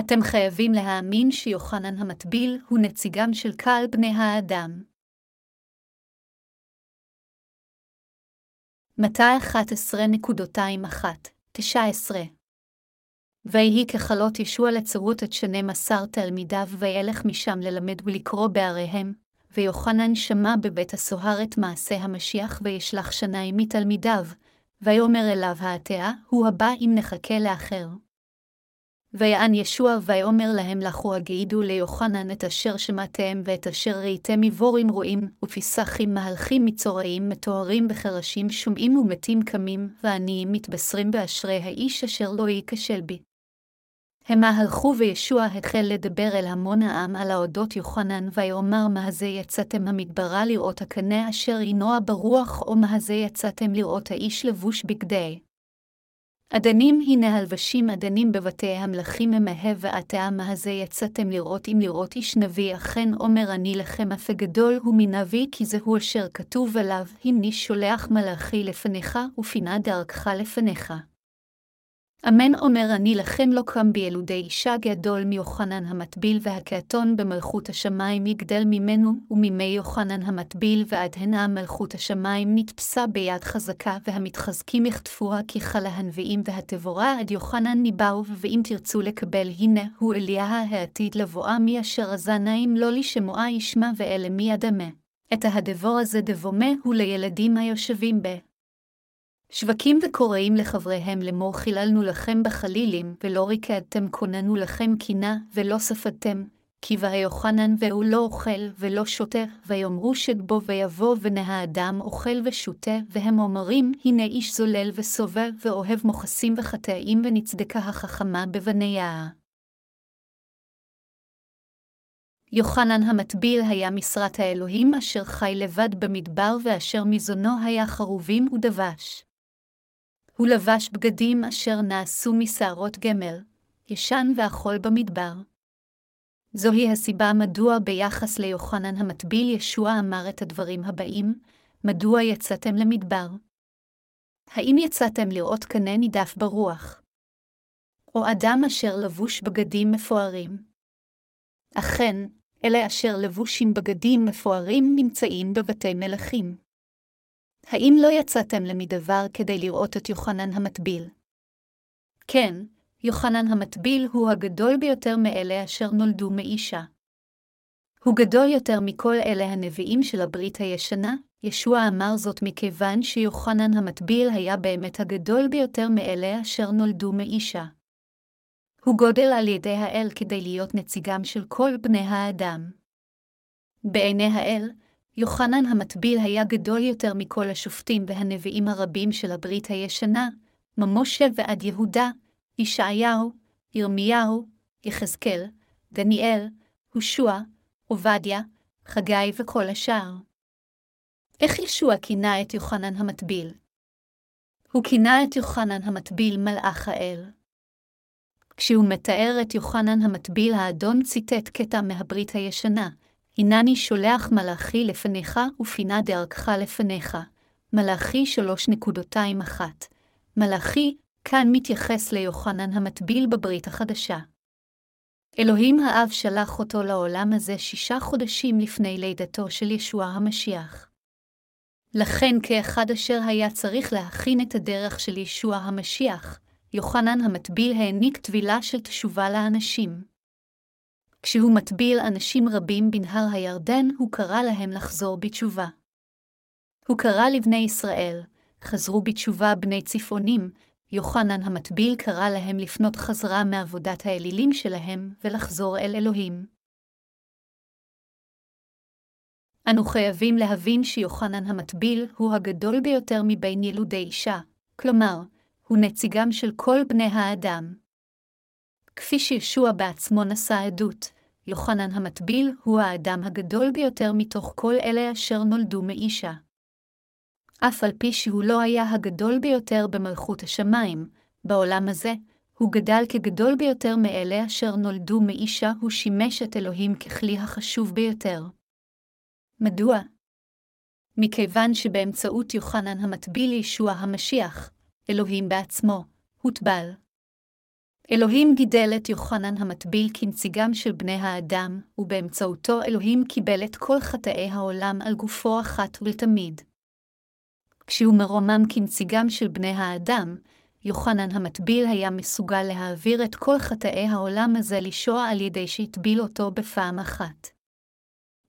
אתם חייבים להאמין שיוחנן המטביל הוא נציגם של קהל בני האדם. מתי 11.21-19 ויהי ככלות ישוע לצרות את שנים עשר תלמידיו, וילך משם ללמד ולקרוא בעריהם, ויוחנן שמע בבית הסוהר את מעשה המשיח, וישלח שניים מתלמידיו, ויאמר אליו העתעה, הוא הבא אם נחכה לאחר. ויען ישוע ויאמר להם לכו הגעידו ליוחנן את אשר שמעתם ואת אשר ראיתם מבורים רואים, ופיסחים מהלכים מצורעים מתוארים בחרשים שומעים ומתים קמים, ועניים מתבשרים באשרי האיש אשר לא ייכשל בי. המה הלכו וישוע החל לדבר אל המון העם על האודות יוחנן, ויאמר מה זה יצאתם המדברה לראות הקנה אשר ינוע ברוח, או מה זה יצאתם לראות האיש לבוש בגדי. אדנים הנה הלבשים אדנים בבתי המלכים ממהה ועתה מה זה יצאתם לראות אם לראות איש נביא, אכן אומר אני לכם אף גדול הוא מנביא, כי זהו אשר כתוב עליו, הנני שולח מלאכי לפניך, ופינה דרכך לפניך. אמן אומר אני לכם לא קם בילודי אישה גדול מיוחנן המטביל והקעתון במלכות השמיים יגדל ממנו, ומימי יוחנן המטביל ועד הנה מלכות השמיים נתפסה ביד חזקה, והמתחזקים יחטפוה כי חלה הנביאים והתבורה עד יוחנן ניבאו, ואם תרצו לקבל הנה הוא אליה העתיד לבואה מי אשר הזנאים לא לשמועה ישמע ואלה מי אדמה. את ההדבור הזה דבומה הוא לילדים היושבים ב. שווקים וקוראים לחבריהם לאמור חיללנו לכם בחלילים, ולא ריקדתם כוננו לכם קינה, ולא ספדתם, כי ויוחנן והוא לא אוכל ולא שותה, ויאמרו שגבו ויבוא בני האדם אוכל ושותה, והם אומרים, הנה איש זולל וסובב, ואוהב מוכסים וחטאים ונצדקה החכמה בבניה. יוחנן המטביל היה משרת האלוהים אשר חי לבד במדבר ואשר מזונו היה חרובים ודבש. הוא לבש בגדים אשר נעשו משערות גמל, ישן ואכול במדבר. זוהי הסיבה מדוע ביחס ליוחנן המטביל ישוע אמר את הדברים הבאים, מדוע יצאתם למדבר? האם יצאתם לראות קנה נידף ברוח? או אדם אשר לבוש בגדים מפוארים? אכן, אלה אשר לבושים בגדים מפוארים נמצאים בבתי מלכים. האם לא יצאתם למדבר כדי לראות את יוחנן המטביל? כן, יוחנן המטביל הוא הגדול ביותר מאלה אשר נולדו מאישה. הוא גדול יותר מכל אלה הנביאים של הברית הישנה, ישוע אמר זאת מכיוון שיוחנן המטביל היה באמת הגדול ביותר מאלה אשר נולדו מאישה. הוא גודל על ידי האל כדי להיות נציגם של כל בני האדם. בעיני האל, יוחנן המטביל היה גדול יותר מכל השופטים והנביאים הרבים של הברית הישנה, ממשה ועד יהודה, ישעיהו, ירמיהו, יחזקאל, דניאל, הושע, עובדיה, חגי וכל השאר. איך ישוע כינה את יוחנן המטביל? הוא כינה את יוחנן המטביל מלאך האל. כשהוא מתאר את יוחנן המטביל, האדון ציטט קטע מהברית הישנה, הנני שולח מלאכי לפניך ופינה דרכך לפניך. מלאכי 3.21. מלאכי, כאן מתייחס ליוחנן המטביל בברית החדשה. אלוהים האב שלח אותו לעולם הזה שישה חודשים לפני לידתו של ישוע המשיח. לכן כאחד אשר היה צריך להכין את הדרך של ישוע המשיח, יוחנן המטביל העניק טבילה של תשובה לאנשים. כשהוא מטביל אנשים רבים בנהר הירדן, הוא קרא להם לחזור בתשובה. הוא קרא לבני ישראל, חזרו בתשובה בני צפעונים, יוחנן המטביל קרא להם לפנות חזרה מעבודת האלילים שלהם ולחזור אל אלוהים. אנו חייבים להבין שיוחנן המטביל הוא הגדול ביותר מבין ילודי אישה, כלומר, הוא נציגם של כל בני האדם. כפי שישוע בעצמו נשא עדות, יוחנן המטביל הוא האדם הגדול ביותר מתוך כל אלה אשר נולדו מאישה. אף על פי שהוא לא היה הגדול ביותר במלכות השמיים, בעולם הזה, הוא גדל כגדול ביותר מאלה אשר נולדו מאישה, הוא שימש את אלוהים ככלי החשוב ביותר. מדוע? מכיוון שבאמצעות יוחנן המטביל ישוע המשיח, אלוהים בעצמו, הוטבל. אלוהים גידל את יוחנן המטביל כנציגם של בני האדם, ובאמצעותו אלוהים קיבל את כל חטאי העולם על גופו אחת ולתמיד. כשהוא מרומם כנציגם של בני האדם, יוחנן המטביל היה מסוגל להעביר את כל חטאי העולם הזה לשוע על ידי שהטביל אותו בפעם אחת.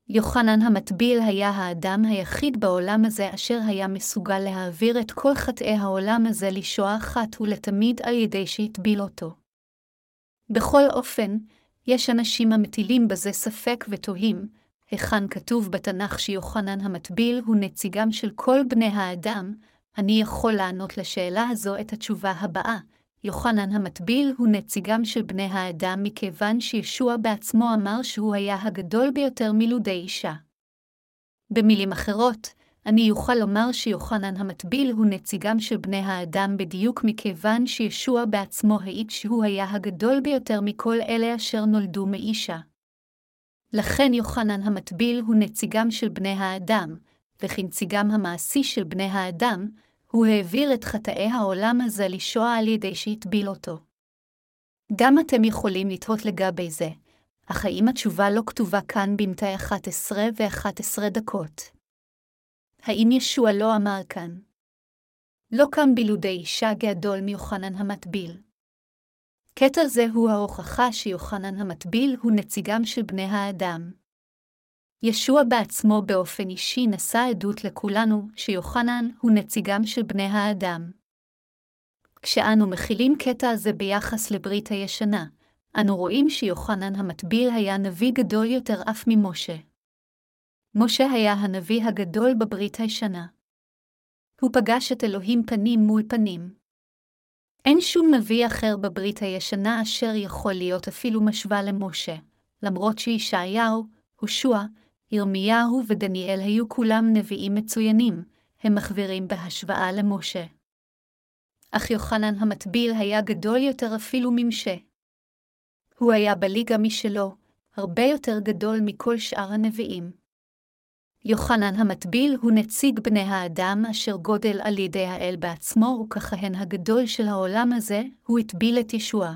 יוחנן המטביל היה האדם היחיד בעולם הזה אשר היה מסוגל להעביר את כל חטאי העולם הזה לשוע אחת ולתמיד על ידי שהטביל אותו. בכל אופן, יש אנשים המטילים בזה ספק ותוהים, היכן כתוב בתנ"ך שיוחנן המטביל הוא נציגם של כל בני האדם, אני יכול לענות לשאלה הזו את התשובה הבאה, יוחנן המטביל הוא נציגם של בני האדם מכיוון שישוע בעצמו אמר שהוא היה הגדול ביותר מלודי אישה. במילים אחרות, אני אוכל לומר שיוחנן המטביל הוא נציגם של בני האדם בדיוק מכיוון שישוע בעצמו העיד שהוא היה הגדול ביותר מכל אלה אשר נולדו מאישה. לכן יוחנן המטביל הוא נציגם של בני האדם, וכנציגם המעשי של בני האדם, הוא העביר את חטאי העולם הזה לשוע על ידי שהטביל אותו. גם אתם יכולים לתהות לגבי זה, אך האם התשובה לא כתובה כאן במתי 11 ו-11 דקות? האם ישוע לא אמר כאן? לא קם בילודי אישה גדול מיוחנן המטביל. קטע זה הוא ההוכחה שיוחנן המטביל הוא נציגם של בני האדם. ישוע בעצמו באופן אישי נשא עדות לכולנו שיוחנן הוא נציגם של בני האדם. כשאנו מכילים קטע הזה ביחס לברית הישנה, אנו רואים שיוחנן המטביל היה נביא גדול יותר אף ממשה. משה היה הנביא הגדול בברית הישנה. הוא פגש את אלוהים פנים מול פנים. אין שום נביא אחר בברית הישנה אשר יכול להיות אפילו משווה למשה, למרות שישעיהו, הושע, ירמיהו ודניאל היו כולם נביאים מצוינים, הם מחווירים בהשוואה למשה. אך יוחנן המטביל היה גדול יותר אפילו ממשה. הוא היה בליגה משלו, הרבה יותר גדול מכל שאר הנביאים. יוחנן המטביל הוא נציג בני האדם אשר גודל על ידי האל בעצמו, וככהן הגדול של העולם הזה, הוא הטביל את ישוע.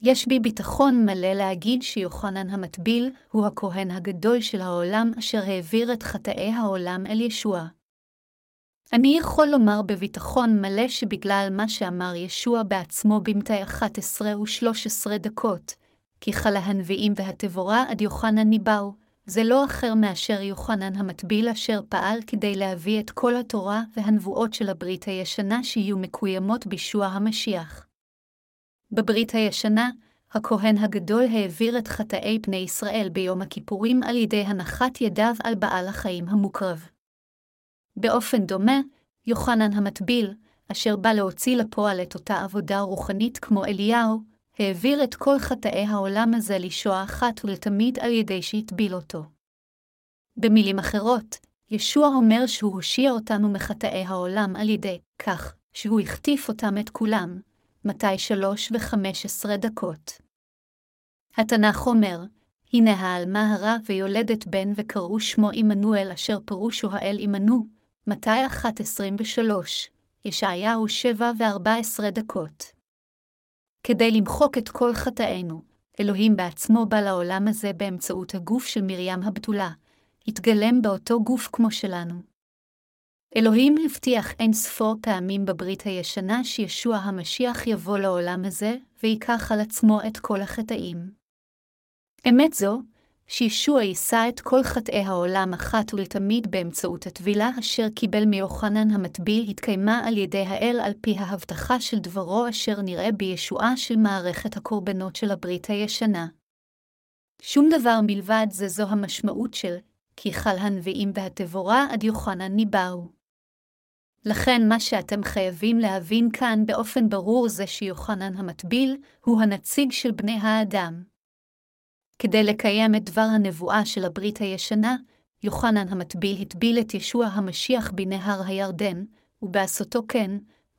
יש בי ביטחון מלא להגיד שיוחנן המטביל הוא הכהן הגדול של העולם אשר העביר את חטאי העולם אל ישוע. אני יכול לומר בביטחון מלא שבגלל מה שאמר ישוע בעצמו במתי 11 ו-13 דקות, כי חלה הנביאים והתבורה עד יוחנן ניבאו, זה לא אחר מאשר יוחנן המטביל אשר פעל כדי להביא את כל התורה והנבואות של הברית הישנה שיהיו מקוימות בישוע המשיח. בברית הישנה, הכהן הגדול העביר את חטאי בני ישראל ביום הכיפורים על ידי הנחת ידיו על בעל החיים המוקרב. באופן דומה, יוחנן המטביל, אשר בא להוציא לפועל את אותה עבודה רוחנית כמו אליהו, העביר את כל חטאי העולם הזה לשוע אחת ולתמיד על ידי שהטביל אותו. במילים אחרות, ישוע אומר שהוא הושיע אותנו מחטאי העולם על ידי כך שהוא החטיף אותם את כולם, מתי שלוש וחמש עשרה דקות. התנ"ך אומר, הנה העלמה הרה ויולדת בן וקראו שמו עמנואל אשר פירושו האל עמנו, מתי אחת עשרים ושלוש, ישעיהו שבע וארבע עשרה דקות. כדי למחוק את כל חטאינו, אלוהים בעצמו בא לעולם הזה באמצעות הגוף של מרים הבתולה, התגלם באותו גוף כמו שלנו. אלוהים הבטיח אין ספור פעמים בברית הישנה שישוע המשיח יבוא לעולם הזה, ויקח על עצמו את כל החטאים. אמת זו, שישוע יישא את כל חטאי העולם אחת ולתמיד באמצעות הטבילה אשר קיבל מיוחנן המטביל התקיימה על ידי האל על פי ההבטחה של דברו אשר נראה בישועה של מערכת הקורבנות של הברית הישנה. שום דבר מלבד זה זו המשמעות של כי חל הנביאים והתבורה עד יוחנן ניבאו. לכן מה שאתם חייבים להבין כאן באופן ברור זה שיוחנן המטביל הוא הנציג של בני האדם. כדי לקיים את דבר הנבואה של הברית הישנה, יוחנן המטביל הטביל את ישוע המשיח בנהר הירדן, ובעשותו כן,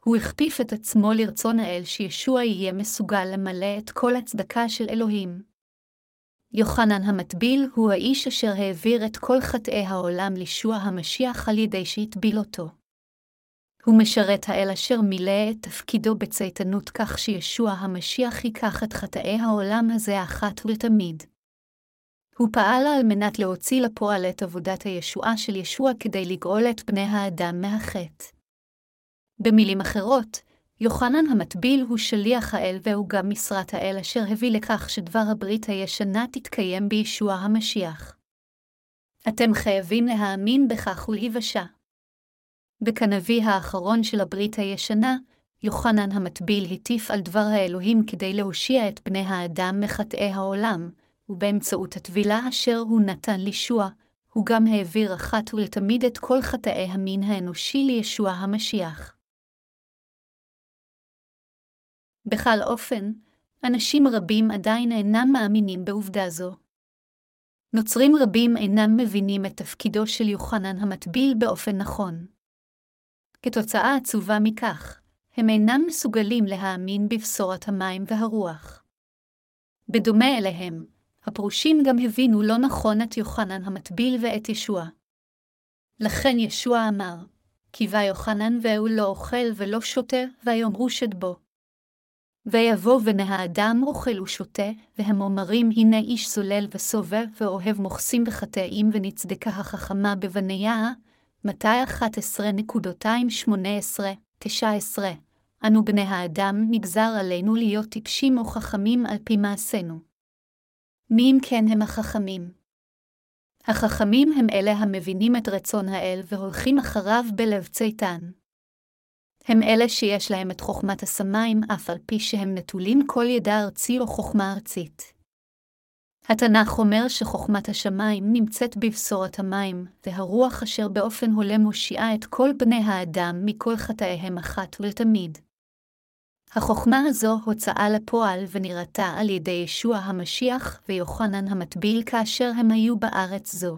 הוא הכפיף את עצמו לרצון האל שישוע יהיה מסוגל למלא את כל הצדקה של אלוהים. יוחנן המטביל הוא האיש אשר העביר את כל חטאי העולם לישוע המשיח על ידי שהטביל אותו. הוא משרת האל אשר מילא את תפקידו בצייתנות כך שישוע המשיח ייקח את חטאי העולם הזה אחת ולתמיד. הוא פעל על מנת להוציא לפועל את עבודת הישועה של ישוע כדי לגאול את בני האדם מהחטא. במילים אחרות, יוחנן המטביל הוא שליח האל והוא גם משרת האל אשר הביא לכך שדבר הברית הישנה תתקיים בישוע המשיח. אתם חייבים להאמין בכך ולהיוושע. בכנביא האחרון של הברית הישנה, יוחנן המטביל הטיף על דבר האלוהים כדי להושיע את בני האדם מחטאי העולם, ובאמצעות הטבילה אשר הוא נתן לישוע, הוא גם העביר אחת ולתמיד את כל חטאי המין האנושי לישוע המשיח. בכל אופן, אנשים רבים עדיין אינם מאמינים בעובדה זו. נוצרים רבים אינם מבינים את תפקידו של יוחנן המטביל באופן נכון. כתוצאה עצובה מכך, הם אינם מסוגלים להאמין בבשורת המים והרוח. בדומה אליהם, הפרושים גם הבינו לא נכון את יוחנן המטביל ואת ישוע. לכן ישוע אמר, כי בא יוחנן והוא לא אוכל ולא שותה, ויאמרו שד בו. ויבוא בני האדם אוכל ושותה, והם אומרים הנה איש זולל וסובב, ואוהב מוכסים וחטאים ונצדקה החכמה בבניה, מתי 11.218-19 אנו בני האדם נגזר עלינו להיות טיפשים או חכמים על פי מעשינו. מי אם כן הם החכמים? החכמים הם אלה המבינים את רצון האל והולכים אחריו בלב צייתן. הם אלה שיש להם את חוכמת השמיים, אף על פי שהם נטולים כל ידע ארצי או חוכמה ארצית. התנ"ך אומר שחוכמת השמיים נמצאת בבשורת המים, והרוח אשר באופן הולם מושיעה את כל בני האדם מכל חטאיהם אחת ולתמיד. החוכמה הזו הוצאה לפועל ונראתה על ידי ישוע המשיח ויוחנן המטביל כאשר הם היו בארץ זו.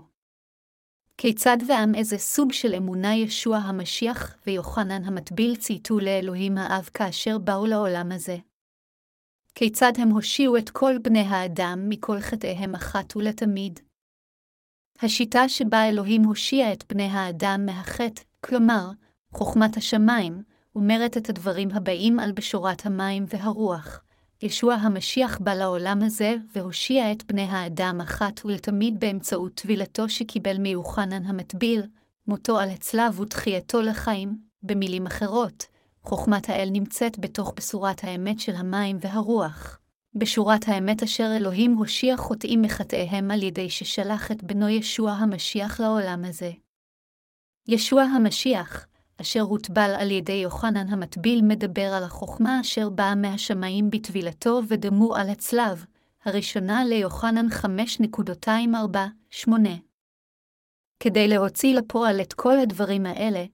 כיצד ועם איזה סוג של אמונה ישוע המשיח ויוחנן המטביל צייתו לאלוהים האב כאשר באו לעולם הזה? כיצד הם הושיעו את כל בני האדם מכל חטאיהם אחת ולתמיד? השיטה שבה אלוהים הושיע את בני האדם מהחטא, כלומר, חוכמת השמיים, אומרת את הדברים הבאים על בשורת המים והרוח. ישוע המשיח בא לעולם הזה והושיע את בני האדם אחת ולתמיד באמצעות טבילתו שקיבל מיוחנן המטביל, מותו על הצלב ותחייתו לחיים, במילים אחרות, חוכמת האל נמצאת בתוך בשורת האמת של המים והרוח. בשורת האמת אשר אלוהים הושיע חוטאים מחטאיהם על ידי ששלח את בנו ישוע המשיח לעולם הזה. ישוע המשיח, אשר הוטבל על ידי יוחנן המטביל, מדבר על החוכמה אשר באה מהשמיים בטבילתו ודמו על הצלב, הראשונה ליוחנן 5.248. כדי להוציא לפועל את כל הדברים האלה,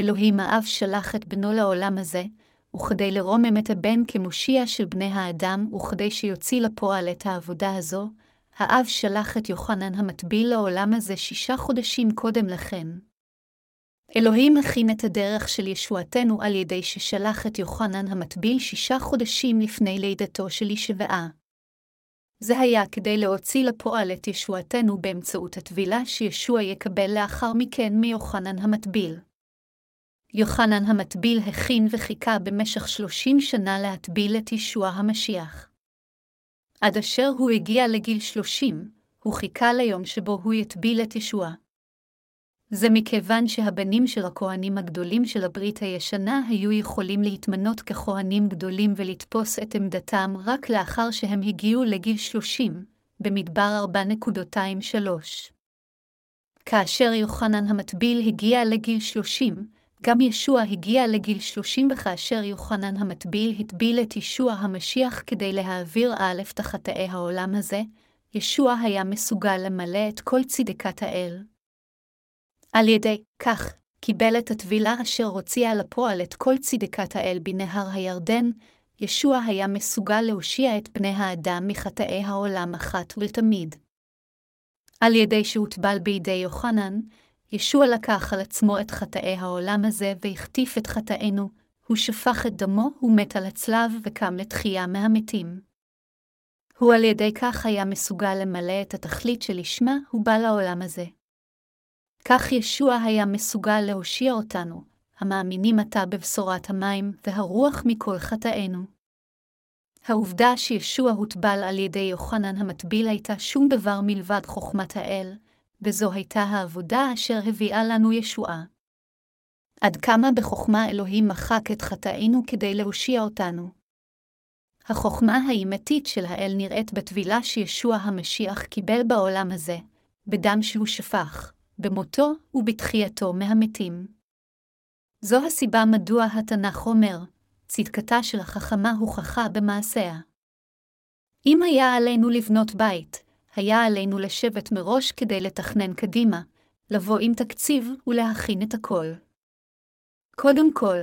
אלוהים האב שלח את בנו לעולם הזה, וכדי לרומם את הבן כמושיע של בני האדם, וכדי שיוציא לפועל את העבודה הזו, האב שלח את יוחנן המטביל לעולם הזה שישה חודשים קודם לכן, אלוהים הכין את הדרך של ישועתנו על ידי ששלח את יוחנן המטביל שישה חודשים לפני לידתו של ישבעה. זה היה כדי להוציא לפועל את ישועתנו באמצעות הטבילה שישוע יקבל לאחר מכן מיוחנן המטביל. יוחנן המטביל הכין וחיכה במשך שלושים שנה להטביל את ישוע המשיח. עד אשר הוא הגיע לגיל שלושים, הוא חיכה ליום שבו הוא יטביל את ישוע. זה מכיוון שהבנים של הכהנים הגדולים של הברית הישנה היו יכולים להתמנות ככהנים גדולים ולתפוס את עמדתם רק לאחר שהם הגיעו לגיל 30, במדבר 4.23. כאשר יוחנן המטביל הגיע לגיל 30, גם ישוע הגיע לגיל 30 וכאשר יוחנן המטביל הטביל את ישוע המשיח כדי להעביר א' תחטאי העולם הזה, ישוע היה מסוגל למלא את כל צדקת האל, על ידי כך, קיבל את הטבילה אשר הוציאה לפועל את כל צדקת האל בנהר הירדן, ישוע היה מסוגל להושיע את בני האדם מחטאי העולם אחת ולתמיד. על ידי שהוטבל בידי יוחנן, ישוע לקח על עצמו את חטאי העולם הזה והחטיף את חטאינו, הוא שפך את דמו, הוא מת על הצלב וקם לתחייה מהמתים. הוא על ידי כך היה מסוגל למלא את התכלית שלשמה הוא בא לעולם הזה. כך ישוע היה מסוגל להושיע אותנו, המאמינים עתה בבשורת המים והרוח מכל חטאינו. העובדה שישוע הוטבל על ידי יוחנן המטביל הייתה שום דבר מלבד חוכמת האל, וזו הייתה העבודה אשר הביאה לנו ישועה. עד כמה בחוכמה אלוהים מחק את חטאינו כדי להושיע אותנו. החוכמה האימתית של האל נראית בטבילה שישוע המשיח קיבל בעולם הזה, בדם שהוא שפך, במותו ובתחייתו מהמתים. זו הסיבה מדוע התנ"ך אומר, צדקתה של החכמה הוכחה במעשיה. אם היה עלינו לבנות בית, היה עלינו לשבת מראש כדי לתכנן קדימה, לבוא עם תקציב ולהכין את הכל. קודם כל,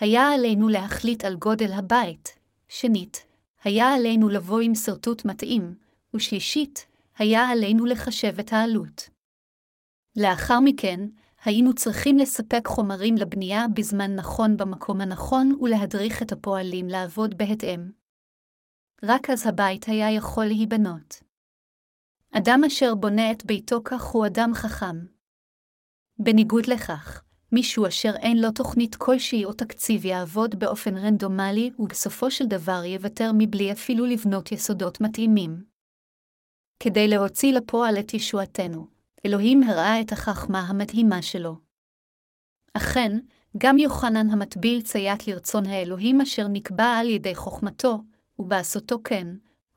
היה עלינו להחליט על גודל הבית, שנית, היה עלינו לבוא עם שרטוט מתאים, ושלישית, היה עלינו לחשב את העלות. לאחר מכן, היינו צריכים לספק חומרים לבנייה בזמן נכון במקום הנכון ולהדריך את הפועלים לעבוד בהתאם. רק אז הבית היה יכול להיבנות. אדם אשר בונה את ביתו כך הוא אדם חכם. בניגוד לכך, מישהו אשר אין לו תוכנית כלשהי או תקציב יעבוד באופן רנדומלי, ובסופו של דבר יוותר מבלי אפילו לבנות יסודות מתאימים. כדי להוציא לפועל את ישועתנו, אלוהים הראה את החכמה המדהימה שלו. אכן, גם יוחנן המטביל ציית לרצון האלוהים אשר נקבע על ידי חוכמתו, ובעשותו כן,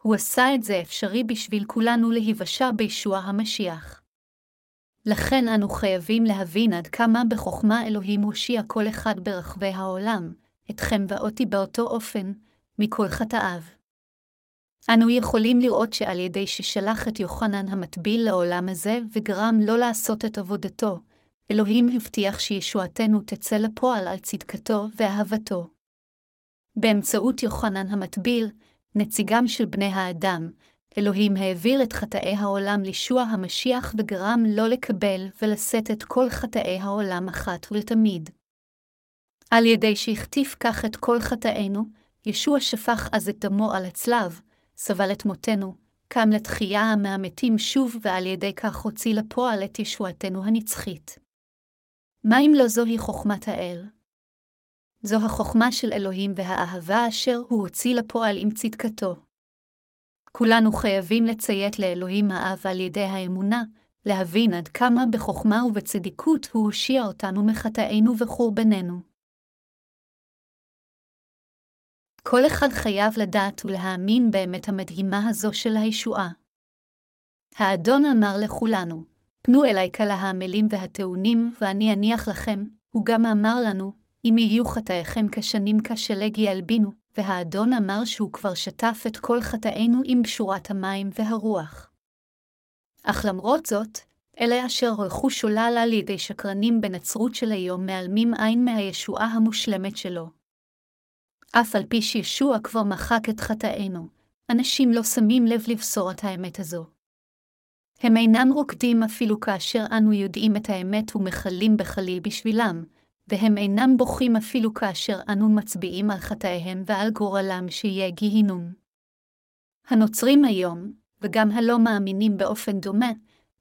הוא עשה את זה אפשרי בשביל כולנו להיוושע בישוע המשיח. לכן אנו חייבים להבין עד כמה בחוכמה אלוהים הושיע כל אחד ברחבי העולם, אתכם ואותי באותו אופן, מכל חטאיו. אנו יכולים לראות שעל ידי ששלח את יוחנן המטביל לעולם הזה וגרם לא לעשות את עבודתו, אלוהים הבטיח שישועתנו תצא לפועל על צדקתו ואהבתו. באמצעות יוחנן המטביל, נציגם של בני האדם, אלוהים העביר את חטאי העולם לישוע המשיח וגרם לא לקבל ולשאת את כל חטאי העולם אחת ולתמיד. על ידי שהחטיף כך את כל חטאינו, ישוע שפך אז את דמו על הצלב, סבל את מותנו, קם לתחייה מהמתים שוב ועל ידי כך הוציא לפועל את ישועתנו הנצחית. מה אם לא זוהי חוכמת האל? זו החוכמה של אלוהים והאהבה אשר הוא הוציא לפועל עם צדקתו. כולנו חייבים לציית לאלוהים האב על ידי האמונה, להבין עד כמה בחוכמה ובצדיקות הוא הושיע אותנו מחטאינו וחורבננו. כל אחד חייב לדעת ולהאמין באמת המדהימה הזו של הישועה. האדון אמר לכולנו, פנו אלי כל ההעמלים והטעונים, ואני אניח לכם, הוא גם אמר לנו, אם יהיו חטאיכם כשנים כשלג ילבינו, והאדון אמר שהוא כבר שטף את כל חטאינו עם בשורת המים והרוח. אך למרות זאת, אלה אשר הולכו שולל על ידי שקרנים בנצרות של היום מעלמים עין מהישועה המושלמת שלו. אף על פי שישוע כבר מחק את חטאינו, אנשים לא שמים לב לבשורת האמת הזו. הם אינם רוקדים אפילו כאשר אנו יודעים את האמת ומכלים בחליל בשבילם, והם אינם בוכים אפילו כאשר אנו מצביעים על חטאיהם ועל גורלם שיהיה גיהינום. הנוצרים היום, וגם הלא מאמינים באופן דומה,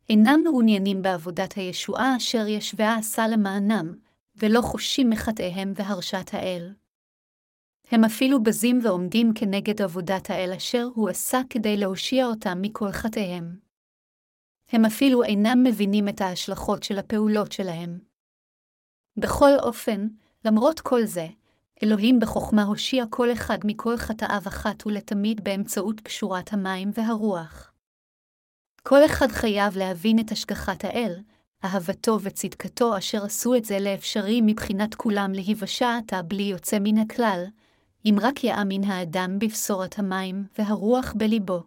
אינם מעוניינים בעבודת הישועה אשר ישבה עשה למענם, ולא חושים מחטאיהם והרשת האל. הם אפילו בזים ועומדים כנגד עבודת האל אשר הוא עשה כדי להושיע אותם מכל חטאיהם. הם אפילו אינם מבינים את ההשלכות של הפעולות שלהם. בכל אופן, למרות כל זה, אלוהים בחוכמה הושיע כל אחד מכל חטאיו אחת ולתמיד באמצעות פשורת המים והרוח. כל אחד חייב להבין את השגחת האל, אהבתו וצדקתו אשר עשו את זה לאפשרי מבחינת כולם להיוושע עתה בלי יוצא מן הכלל, אם רק יאמין האדם בבשורת המים והרוח בליבו.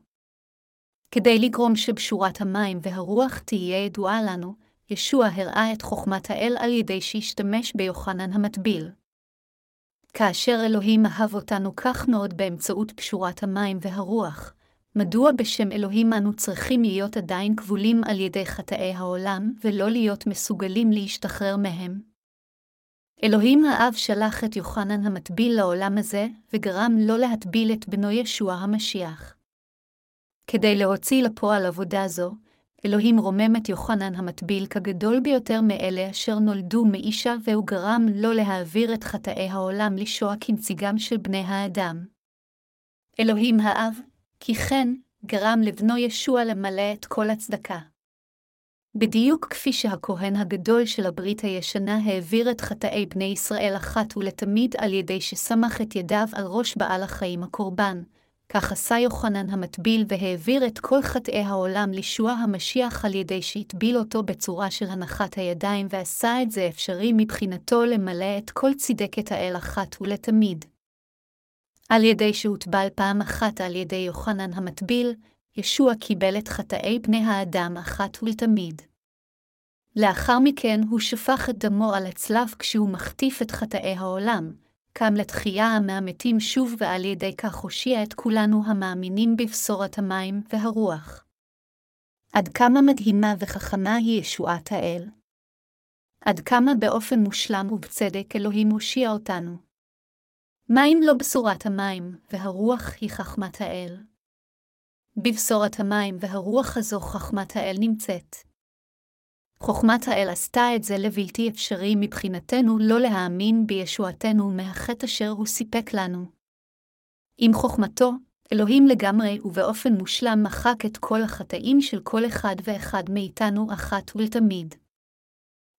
כדי לגרום שבשורת המים והרוח תהיה ידועה לנו, ישוע הראה את חוכמת האל על ידי שהשתמש ביוחנן המטביל. כאשר אלוהים אהב אותנו כך מאוד באמצעות פשורת המים והרוח, מדוע בשם אלוהים אנו צריכים להיות עדיין כבולים על ידי חטאי העולם ולא להיות מסוגלים להשתחרר מהם? אלוהים האב שלח את יוחנן המטביל לעולם הזה, וגרם לא להטביל את בנו ישוע המשיח. כדי להוציא לפועל עבודה זו, אלוהים רומם את יוחנן המטביל כגדול ביותר מאלה אשר נולדו מאישה, והוא גרם לא להעביר את חטאי העולם לשוע כנציגם של בני האדם. אלוהים האב, כי כן, גרם לבנו ישוע למלא את כל הצדקה. בדיוק כפי שהכהן הגדול של הברית הישנה העביר את חטאי בני ישראל אחת ולתמיד על ידי שסמך את ידיו על ראש בעל החיים הקורבן, כך עשה יוחנן המטביל והעביר את כל חטאי העולם לישוע המשיח על ידי שהטביל אותו בצורה של הנחת הידיים ועשה את זה אפשרי מבחינתו למלא את כל צדקת האל אחת ולתמיד. על ידי שהוטבל פעם אחת על ידי יוחנן המטביל, ישוע קיבל את חטאי בני האדם אחת ולתמיד. לאחר מכן הוא שפך את דמו על הצלב כשהוא מחטיף את חטאי העולם, קם לתחייה מהמתים שוב ועל ידי כך הושיע את כולנו המאמינים בבשורת המים והרוח. עד כמה מדהימה וחכמה היא ישועת האל. עד כמה באופן מושלם ובצדק אלוהים הושיע אותנו. מה אם לא בשורת המים, והרוח היא חכמת האל? בבשורת המים והרוח הזו חכמת האל נמצאת. חוכמת האל עשתה את זה לבלתי אפשרי מבחינתנו לא להאמין בישועתנו מהחטא אשר הוא סיפק לנו. עם חוכמתו, אלוהים לגמרי ובאופן מושלם מחק את כל החטאים של כל אחד ואחד מאיתנו אחת ולתמיד.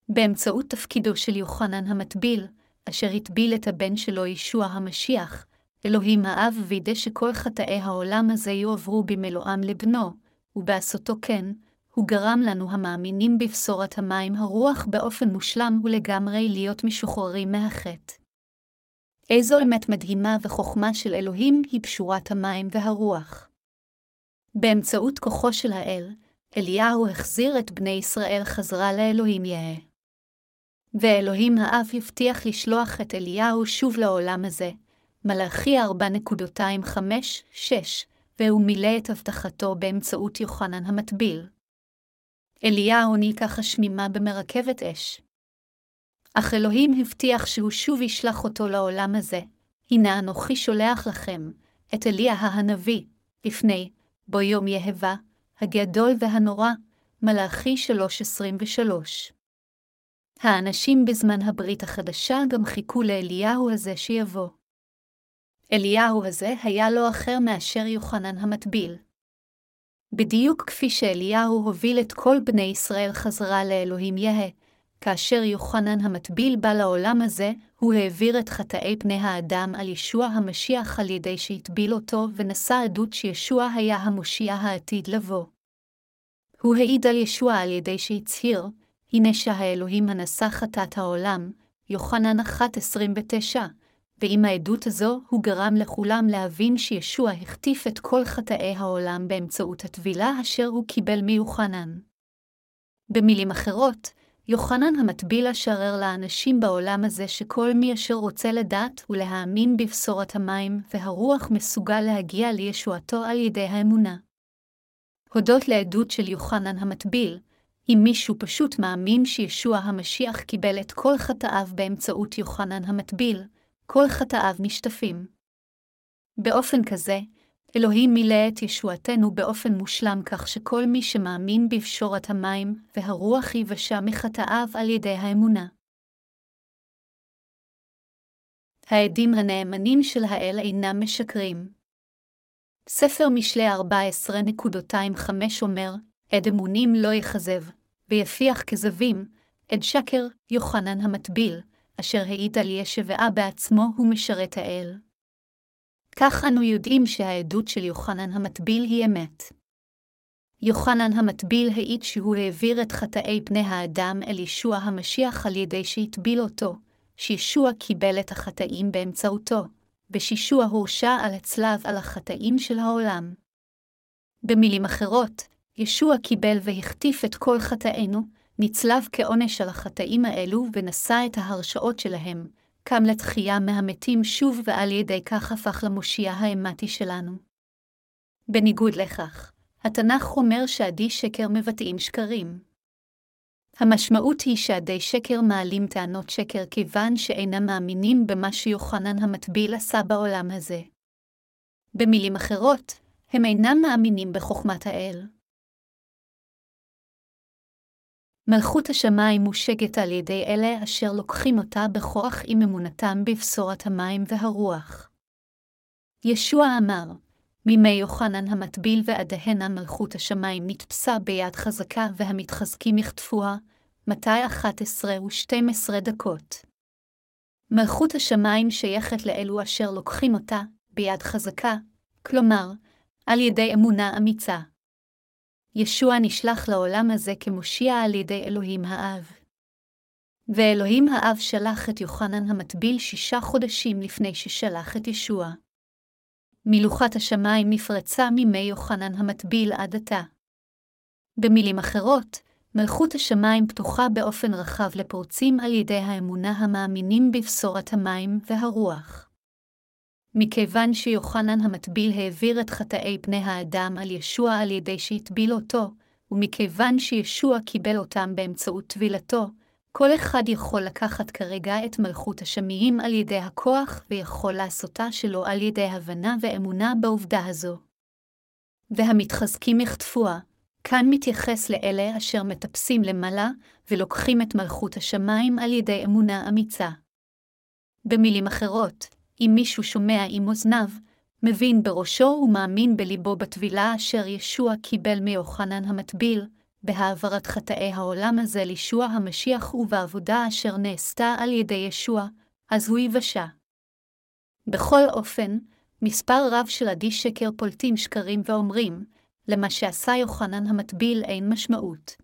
באמצעות תפקידו של יוחנן המטביל, אשר הטביל את הבן שלו ישוע המשיח, אלוהים האב וידא שכל חטאי העולם הזה יועברו במלואם לבנו, ובעשותו כן, הוא גרם לנו המאמינים בבשורת המים הרוח באופן מושלם ולגמרי להיות משוחררים מהחטא. איזו אמת מדהימה וחוכמה של אלוהים היא פשורת המים והרוח. באמצעות כוחו של האל, אליהו החזיר את בני ישראל חזרה לאלוהים יהא. ואלוהים האב הבטיח לשלוח את אליהו שוב לעולם הזה, מלאכי 4.25-6, והוא מילא את הבטחתו באמצעות יוחנן המטביל. אליהו ניקח השמימה במרכבת אש. אך אלוהים הבטיח שהוא שוב ישלח אותו לעולם הזה. הנה אנוכי שולח לכם, את אליה הנביא, לפני, בו יום יהבה, הגדול והנורא, מלאכי 3.23. האנשים בזמן הברית החדשה גם חיכו לאליהו הזה שיבוא. אליהו הזה היה לא אחר מאשר יוחנן המטביל. בדיוק כפי שאליהו הוביל את כל בני ישראל חזרה לאלוהים יהא, כאשר יוחנן המטביל בא לעולם הזה, הוא העביר את חטאי בני האדם על ישוע המשיח על ידי שהטביל אותו ונשא עדות שישוע היה המושיע העתיד לבוא. הוא העיד על ישוע על ידי שהצהיר, הנה שהאלוהים הנשא חטאת העולם, יוחנן 1.29, ועם העדות הזו הוא גרם לכולם להבין שישוע החטיף את כל חטאי העולם באמצעות הטבילה אשר הוא קיבל מיוחנן. במילים אחרות, יוחנן המטביל השרר לאנשים בעולם הזה שכל מי אשר רוצה לדעת ולהאמין בבשורת המים והרוח מסוגל להגיע לישועתו על ידי האמונה. הודות לעדות של יוחנן המטביל, אם מישהו פשוט מאמין שישוע המשיח קיבל את כל חטאיו באמצעות יוחנן המטביל, כל חטאיו נשטפים. באופן כזה, אלוהים מילא את ישועתנו באופן מושלם כך שכל מי שמאמין בפשורת המים והרוח יבשה מחטאיו על ידי האמונה. העדים הנאמנים של האל אינם משקרים. ספר משלי 14.25 אומר, עד אמונים לא יכזב, ויפיח כזבים, עד שקר, יוחנן המטביל, אשר העיד על ישבעה בעצמו הוא משרת האל. כך אנו יודעים שהעדות של יוחנן המטביל היא אמת. יוחנן המטביל העיד שהוא העביר את חטאי בני האדם אל ישוע המשיח על ידי שהטביל אותו, שישוע קיבל את החטאים באמצעותו, ושישוע הורשע על הצלב על החטאים של העולם. במילים אחרות, ישוע קיבל והחטיף את כל חטאינו, נצלב כעונש על החטאים האלו ונשא את ההרשאות שלהם, קם לתחייה מהמתים שוב ועל ידי כך הפך למושיע האמתי שלנו. בניגוד לכך, התנ"ך אומר שעדי שקר מבטאים שקרים. המשמעות היא שעדי שקר מעלים טענות שקר כיוון שאינם מאמינים במה שיוחנן המטביל עשה בעולם הזה. במילים אחרות, הם אינם מאמינים בחוכמת האל. מלכות השמיים מושגת על ידי אלה אשר לוקחים אותה בכוח עם אמונתם בבשורת המים והרוח. ישוע אמר, מימי יוחנן המטביל ועדיהנה מלכות השמיים נתפסה ביד חזקה והמתחזקים יחטפוה, מתי 11 ו-12 דקות. מלכות השמיים שייכת לאלו אשר לוקחים אותה, ביד חזקה, כלומר, על ידי אמונה אמיצה. ישוע נשלח לעולם הזה כמושיע על ידי אלוהים האב. ואלוהים האב שלח את יוחנן המטביל שישה חודשים לפני ששלח את ישוע. מלוכת השמיים נפרצה מימי יוחנן המטביל עד עתה. במילים אחרות, מלכות השמיים פתוחה באופן רחב לפורצים על ידי האמונה המאמינים בבשורת המים והרוח. מכיוון שיוחנן המטביל העביר את חטאי פני האדם על ישוע על ידי שהטביל אותו, ומכיוון שישוע קיבל אותם באמצעות טבילתו, כל אחד יכול לקחת כרגע את מלכות השמיים על ידי הכוח, ויכול לעשותה שלו על ידי הבנה ואמונה בעובדה הזו. והמתחזקים יחטפוה, כאן מתייחס לאלה אשר מטפסים למעלה, ולוקחים את מלכות השמיים על ידי אמונה אמיצה. במילים אחרות, אם מישהו שומע עם אוזניו, מבין בראשו ומאמין בליבו בטבילה אשר ישוע קיבל מיוחנן המטביל, בהעברת חטאי העולם הזה לישוע המשיח ובעבודה אשר נעשתה על ידי ישוע, אז הוא יבשע. בכל אופן, מספר רב של עדי שקר פולטים שקרים ואומרים, למה שעשה יוחנן המטביל אין משמעות.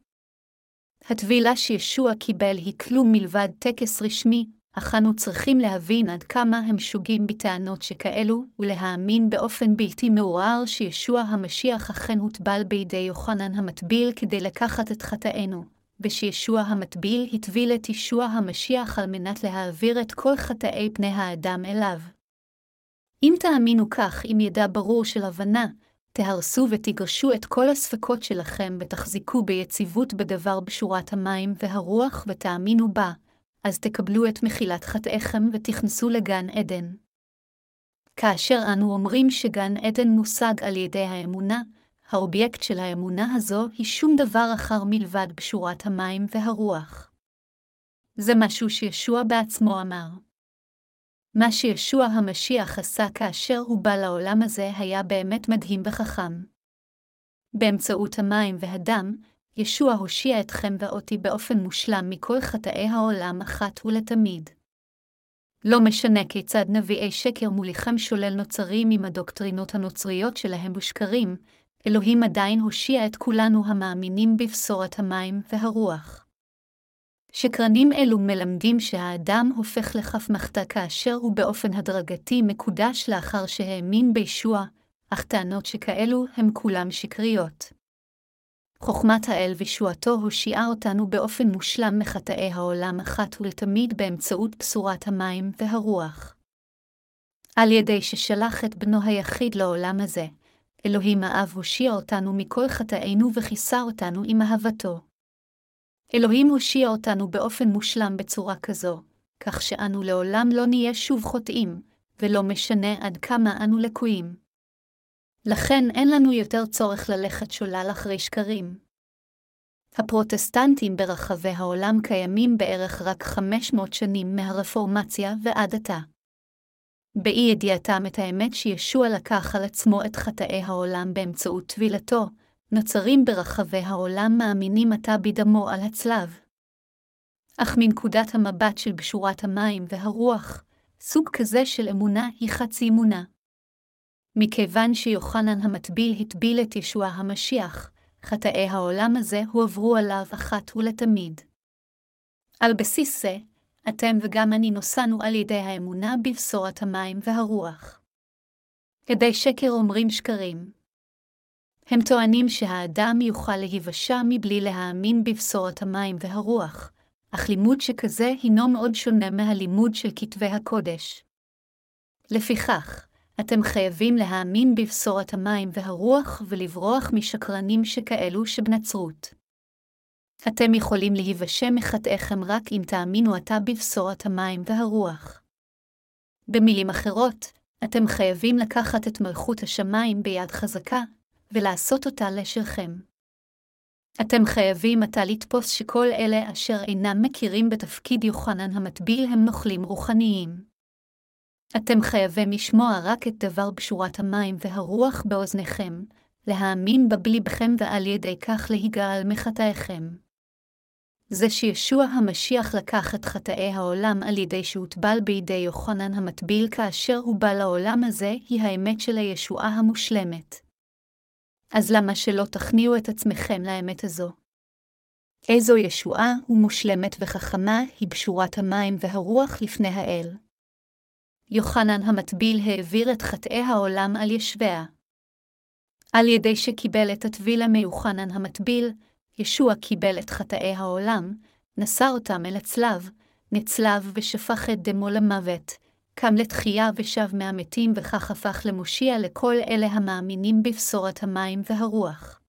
הטבילה שישוע קיבל היא כלום מלבד טקס רשמי, אך אנו צריכים להבין עד כמה הם שוגים בטענות שכאלו, ולהאמין באופן בלתי מעורער שישוע המשיח אכן הוטבל בידי יוחנן המטביל כדי לקחת את חטאינו, ושישוע המטביל הטביל את ישוע המשיח על מנת להעביר את כל חטאי פני האדם אליו. אם תאמינו כך עם ידע ברור של הבנה, תהרסו ותיגרשו את כל הספקות שלכם ותחזיקו ביציבות בדבר בשורת המים והרוח ותאמינו בה, אז תקבלו את מחילת חטאיכם ותכנסו לגן עדן. כאשר אנו אומרים שגן עדן מושג על ידי האמונה, האובייקט של האמונה הזו היא שום דבר אחר מלבד בשורת המים והרוח. זה משהו שישוע בעצמו אמר. מה שישוע המשיח עשה כאשר הוא בא לעולם הזה היה באמת מדהים וחכם. באמצעות המים והדם, ישוע הושיע אתכם ואותי באופן מושלם מכל חטאי העולם אחת ולתמיד. לא משנה כיצד נביאי שקר מוליכם שולל נוצרים עם הדוקטרינות הנוצריות שלהם בשקרים, אלוהים עדיין הושיע את כולנו המאמינים בבשורת המים והרוח. שקרנים אלו מלמדים שהאדם הופך לכף מחתה כאשר הוא באופן הדרגתי מקודש לאחר שהאמין בישוע, אך טענות שכאלו הם כולם שקריות. חוכמת האל וישועתו הושיעה אותנו באופן מושלם מחטאי העולם אחת ולתמיד באמצעות בשורת המים והרוח. על ידי ששלח את בנו היחיד לעולם הזה, אלוהים האב הושיע אותנו מכל חטאינו וכיסה אותנו עם אהבתו. אלוהים הושיע אותנו באופן מושלם בצורה כזו, כך שאנו לעולם לא נהיה שוב חוטאים, ולא משנה עד כמה אנו לקויים. לכן אין לנו יותר צורך ללכת שולל אחרי שקרים. הפרוטסטנטים ברחבי העולם קיימים בערך רק 500 שנים מהרפורמציה ועד עתה. באי ידיעתם את האמת שישוע לקח על עצמו את חטאי העולם באמצעות טבילתו, נוצרים ברחבי העולם מאמינים עתה בדמו על הצלב. אך מנקודת המבט של בשורת המים והרוח, סוג כזה של אמונה היא חצי אמונה. מכיוון שיוחנן המטביל הטביל את ישוע המשיח, חטאי העולם הזה הועברו עליו אחת ולתמיד. על בסיס זה, אתם וגם אני נוסענו על ידי האמונה בבשורת המים והרוח. כדי שקר אומרים שקרים. הם טוענים שהאדם יוכל להיוושע מבלי להאמין בבשורת המים והרוח, אך לימוד שכזה הינו מאוד שונה מהלימוד של כתבי הקודש. לפיכך, אתם חייבים להאמין בבשורת המים והרוח ולברוח משקרנים שכאלו שבנצרות. אתם יכולים להיוושע מחטאיכם רק אם תאמינו עתה בבשורת המים והרוח. במילים אחרות, אתם חייבים לקחת את מלכות השמיים ביד חזקה, ולעשות אותה לשלכם. אתם חייבים עתה לתפוס שכל אלה אשר אינם מכירים בתפקיד יוחנן המטביל הם נוכלים רוחניים. אתם חייבים לשמוע רק את דבר בשורת המים והרוח באוזניכם, להאמין בה בלבכם ועל ידי כך להיגאל מחטאיכם. זה שישוע המשיח לקח את חטאי העולם על ידי שהוטבל בידי יוחנן המטביל כאשר הוא בא לעולם הזה, היא האמת של הישועה המושלמת. אז למה שלא תכניעו את עצמכם לאמת הזו? איזו ישועה ומושלמת וחכמה היא בשורת המים והרוח לפני האל. יוחנן המטביל העביר את חטאי העולם על ישביה. על ידי שקיבל את הטבילה מיוחנן המטביל, ישוע קיבל את חטאי העולם, נשא אותם אל הצלב, נצלב ושפך את דמו למוות, קם לתחייה ושב מהמתים וכך הפך למושיע לכל אלה המאמינים בבשורת המים והרוח.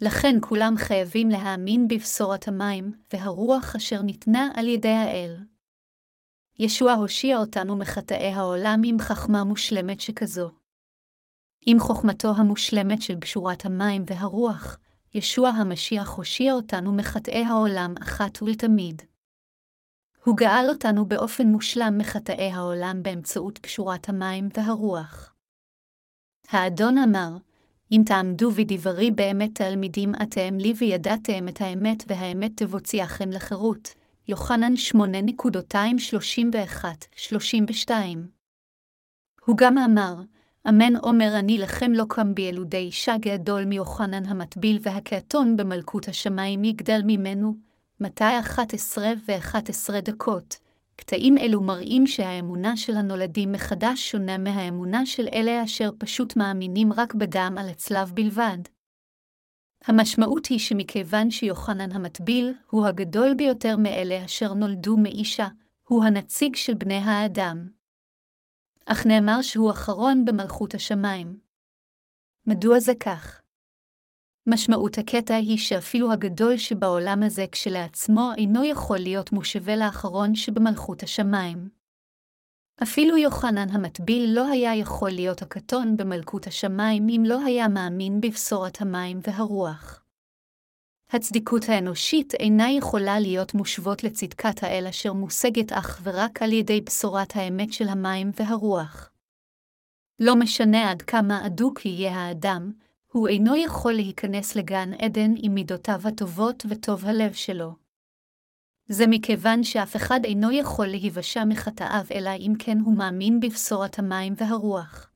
לכן כולם חייבים להאמין בבשורת המים והרוח אשר ניתנה על ידי האל. ישוע הושיע אותנו מחטאי העולם עם חכמה מושלמת שכזו. עם חוכמתו המושלמת של בשורת המים והרוח, ישוע המשיח הושיע אותנו מחטאי העולם אחת ולתמיד. הוא גאל אותנו באופן מושלם מחטאי העולם באמצעות פשורת המים והרוח. האדון אמר, אם תעמדו ודברי באמת תלמידים אתם לי וידעתם את האמת והאמת תבוציאכם לחירות. יוחנן 8.231-32 הוא גם אמר, אמן אומר אני לכם לא קם בילודי אישה גדול מיוחנן המטביל והקעתון במלכות השמיים יגדל ממנו, מתי 11 ו-11 דקות. קטעים אלו מראים שהאמונה של הנולדים מחדש שונה מהאמונה של אלה אשר פשוט מאמינים רק בדם על הצלב בלבד. המשמעות היא שמכיוון שיוחנן המטביל הוא הגדול ביותר מאלה אשר נולדו מאישה, הוא הנציג של בני האדם. אך נאמר שהוא אחרון במלכות השמיים. מדוע זה כך? משמעות הקטע היא שאפילו הגדול שבעולם הזה כשלעצמו אינו יכול להיות מושווה לאחרון שבמלכות השמיים. אפילו יוחנן המטביל לא היה יכול להיות הקטון במלכות השמיים אם לא היה מאמין בבשורת המים והרוח. הצדיקות האנושית אינה יכולה להיות מושוות לצדקת האל אשר מושגת אך ורק על ידי בשורת האמת של המים והרוח. לא משנה עד כמה אדוק יהיה האדם, הוא אינו יכול להיכנס לגן עדן עם מידותיו הטובות וטוב הלב שלו. זה מכיוון שאף אחד אינו יכול להיוושע מחטאיו, אלא אם כן הוא מאמין בבשורת המים והרוח.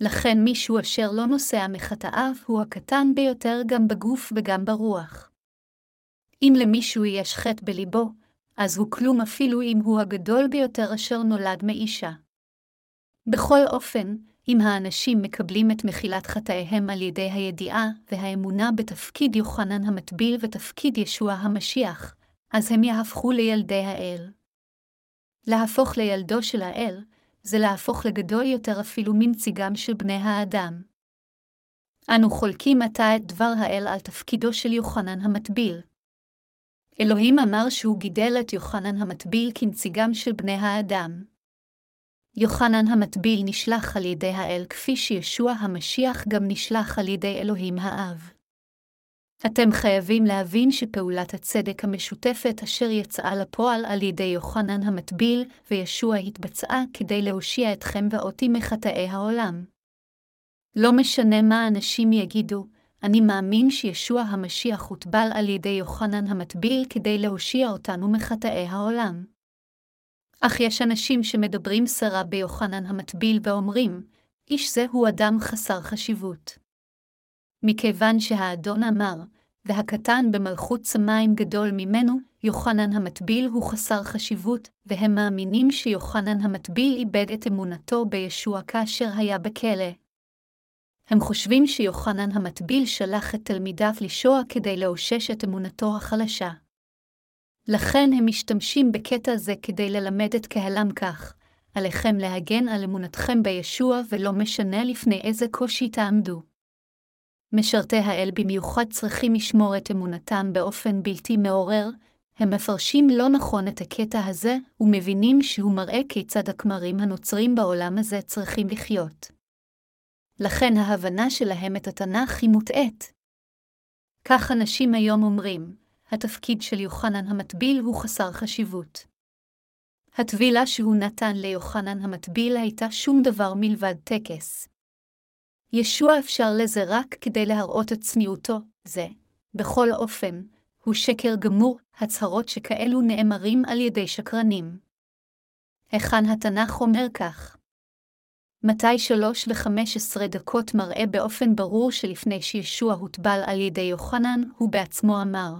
לכן מישהו אשר לא נוסע מחטאיו הוא הקטן ביותר גם בגוף וגם ברוח. אם למישהו יש חטא בליבו, אז הוא כלום אפילו אם הוא הגדול ביותר אשר נולד מאישה. בכל אופן, אם האנשים מקבלים את מחילת חטאיהם על ידי הידיעה והאמונה בתפקיד יוחנן המטביל ותפקיד ישוע המשיח, אז הם יהפכו לילדי האל. להפוך לילדו של האל, זה להפוך לגדול יותר אפילו מנציגם של בני האדם. אנו חולקים עתה את דבר האל על תפקידו של יוחנן המטביל. אלוהים אמר שהוא גידל את יוחנן המטביל כנציגם של בני האדם. יוחנן המטביל נשלח על ידי האל כפי שישוע המשיח גם נשלח על ידי אלוהים האב. אתם חייבים להבין שפעולת הצדק המשותפת אשר יצאה לפועל על ידי יוחנן המטביל וישוע התבצעה כדי להושיע אתכם ואותי מחטאי העולם. לא משנה מה אנשים יגידו, אני מאמין שישוע המשיח הוטבל על ידי יוחנן המטביל כדי להושיע אותנו מחטאי העולם. אך יש אנשים שמדברים סרה ביוחנן המטביל ואומרים, איש זה הוא אדם חסר חשיבות. מכיוון שהאדון אמר, והקטן במלכות שמיים גדול ממנו, יוחנן המטביל הוא חסר חשיבות, והם מאמינים שיוחנן המטביל איבד את אמונתו בישוע כאשר היה בכלא. הם חושבים שיוחנן המטביל שלח את תלמידיו לשוע כדי לאושש את אמונתו החלשה. לכן הם משתמשים בקטע זה כדי ללמד את קהלם כך, עליכם להגן על אמונתכם בישוע ולא משנה לפני איזה קושי תעמדו. משרתי האל במיוחד צריכים לשמור את אמונתם באופן בלתי מעורר, הם מפרשים לא נכון את הקטע הזה, ומבינים שהוא מראה כיצד הכמרים הנוצרים בעולם הזה צריכים לחיות. לכן ההבנה שלהם את התנ"ך היא מוטעית. כך אנשים היום אומרים, התפקיד של יוחנן המטביל הוא חסר חשיבות. הטבילה שהוא נתן ליוחנן המטביל הייתה שום דבר מלבד טקס. ישוע אפשר לזה רק כדי להראות את צניעותו, זה, בכל אופן, הוא שקר גמור, הצהרות שכאלו נאמרים על ידי שקרנים. היכן התנ"ך אומר כך? מתי שלוש וחמש עשרה דקות מראה באופן ברור שלפני שישוע הוטבל על ידי יוחנן, הוא בעצמו אמר,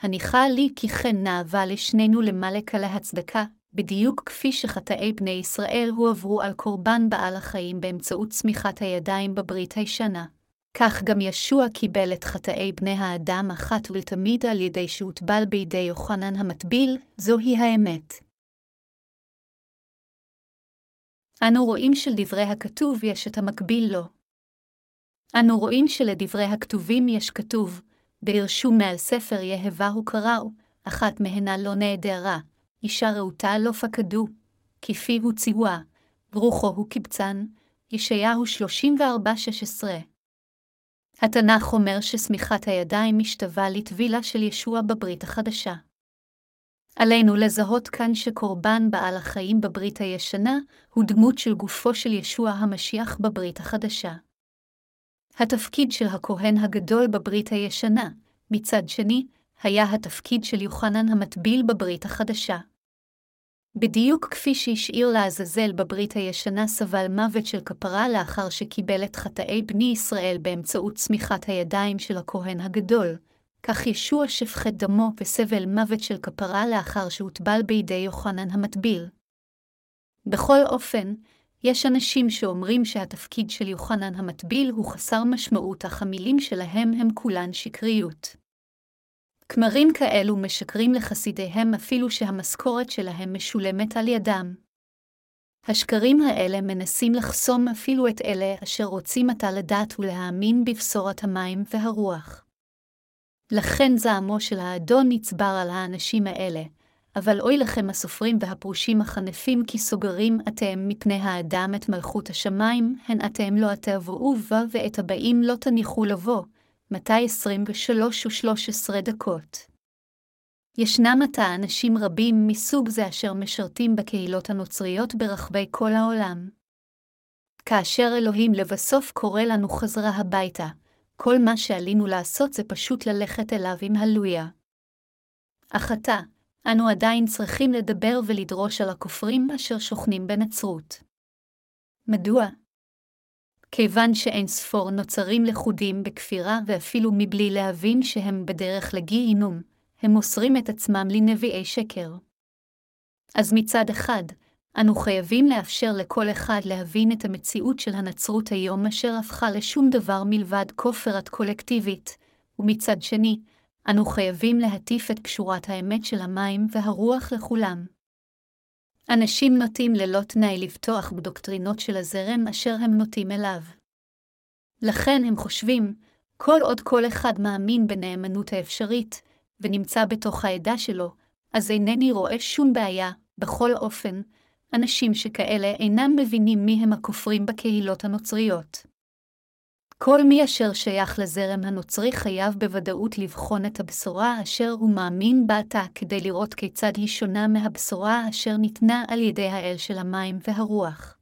הניחה לי כי כן נאווה לשנינו למלק על ההצדקה, בדיוק כפי שחטאי בני ישראל הועברו על קורבן בעל החיים באמצעות צמיחת הידיים בברית הישנה. כך גם ישוע קיבל את חטאי בני האדם אחת ולתמיד על ידי שהוטבל בידי יוחנן המטביל, זוהי האמת. אנו רואים שלדברי הכתוב יש את המקביל לו. אנו רואים שלדברי הכתובים יש כתוב, בירשו מעל ספר יהבה הוא קראו, אחת מהנה לא נעדרה, אישה רהוטה לא פקדו, כפיו הוא ציווה, ברוכו הוא קבצן, ישעיהו 34-16. התנ"ך אומר שסמיכת הידיים משתווה לטבילה של ישוע בברית החדשה. עלינו לזהות כאן שקורבן בעל החיים בברית הישנה הוא דמות של גופו של ישוע המשיח בברית החדשה. התפקיד של הכהן הגדול בברית הישנה, מצד שני, היה התפקיד של יוחנן המטביל בברית החדשה. בדיוק כפי שהשאיר לעזאזל בברית הישנה סבל מוות של כפרה לאחר שקיבל את חטאי בני ישראל באמצעות צמיחת הידיים של הכהן הגדול, כך ישוע שפכת דמו וסבל מוות של כפרה לאחר שהוטבל בידי יוחנן המטביל. בכל אופן, יש אנשים שאומרים שהתפקיד של יוחנן המטביל הוא חסר משמעות, אך המילים שלהם הם כולן שקריות. כמרים כאלו משקרים לחסידיהם אפילו שהמשכורת שלהם משולמת על ידם. השקרים האלה מנסים לחסום אפילו את אלה אשר רוצים עתה לדעת ולהאמין בבשורת המים והרוח. לכן זעמו של האדון נצבר על האנשים האלה, אבל אוי לכם הסופרים והפרושים החנפים, כי סוגרים אתם מפני האדם את מלכות השמיים, הן אתם לא תבואו בה, ואת הבאים לא תניחו לבוא, מתי 23 ו-13 דקות. ישנם עתה אנשים רבים מסוג זה אשר משרתים בקהילות הנוצריות ברחבי כל העולם. כאשר אלוהים לבסוף קורא לנו חזרה הביתה, כל מה שעלינו לעשות זה פשוט ללכת אליו עם הלויה. אך עתה, אנו עדיין צריכים לדבר ולדרוש על הכופרים אשר שוכנים בנצרות. מדוע? כיוון שאין ספור נוצרים לכודים בכפירה ואפילו מבלי להבין שהם בדרך לגיהינום, הם מוסרים את עצמם לנביאי שקר. אז מצד אחד, אנו חייבים לאפשר לכל אחד להבין את המציאות של הנצרות היום אשר הפכה לשום דבר מלבד כופרת קולקטיבית, ומצד שני, אנו חייבים להטיף את קשורת האמת של המים והרוח לכולם. אנשים נוטים ללא תנאי לבטוח בדוקטרינות של הזרם אשר הם נוטים אליו. לכן הם חושבים, כל עוד כל אחד מאמין בנאמנות האפשרית, ונמצא בתוך העדה שלו, אז אינני רואה שום בעיה, בכל אופן, אנשים שכאלה אינם מבינים מי הם הכופרים בקהילות הנוצריות. כל מי אשר שייך לזרם הנוצרי חייב בוודאות לבחון את הבשורה אשר הוא מאמין בה עתה כדי לראות כיצד היא שונה מהבשורה אשר ניתנה על ידי האל של המים והרוח.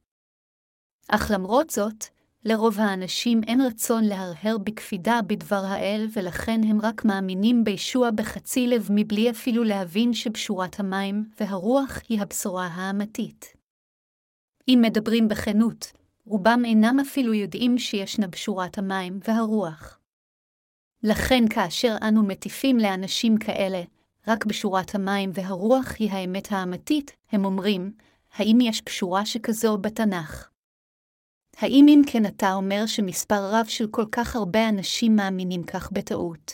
אך למרות זאת, לרוב האנשים אין רצון להרהר בקפידה בדבר האל, ולכן הם רק מאמינים בישוע בחצי לב מבלי אפילו להבין שבשורת המים והרוח היא הבשורה האמתית. אם מדברים בכנות, רובם אינם אפילו יודעים שישנה בשורת המים והרוח. לכן כאשר אנו מטיפים לאנשים כאלה, רק בשורת המים והרוח היא האמת האמתית, הם אומרים, האם יש בשורה שכזו בתנ"ך? האם אם כן אתה אומר שמספר רב של כל כך הרבה אנשים מאמינים כך בטעות?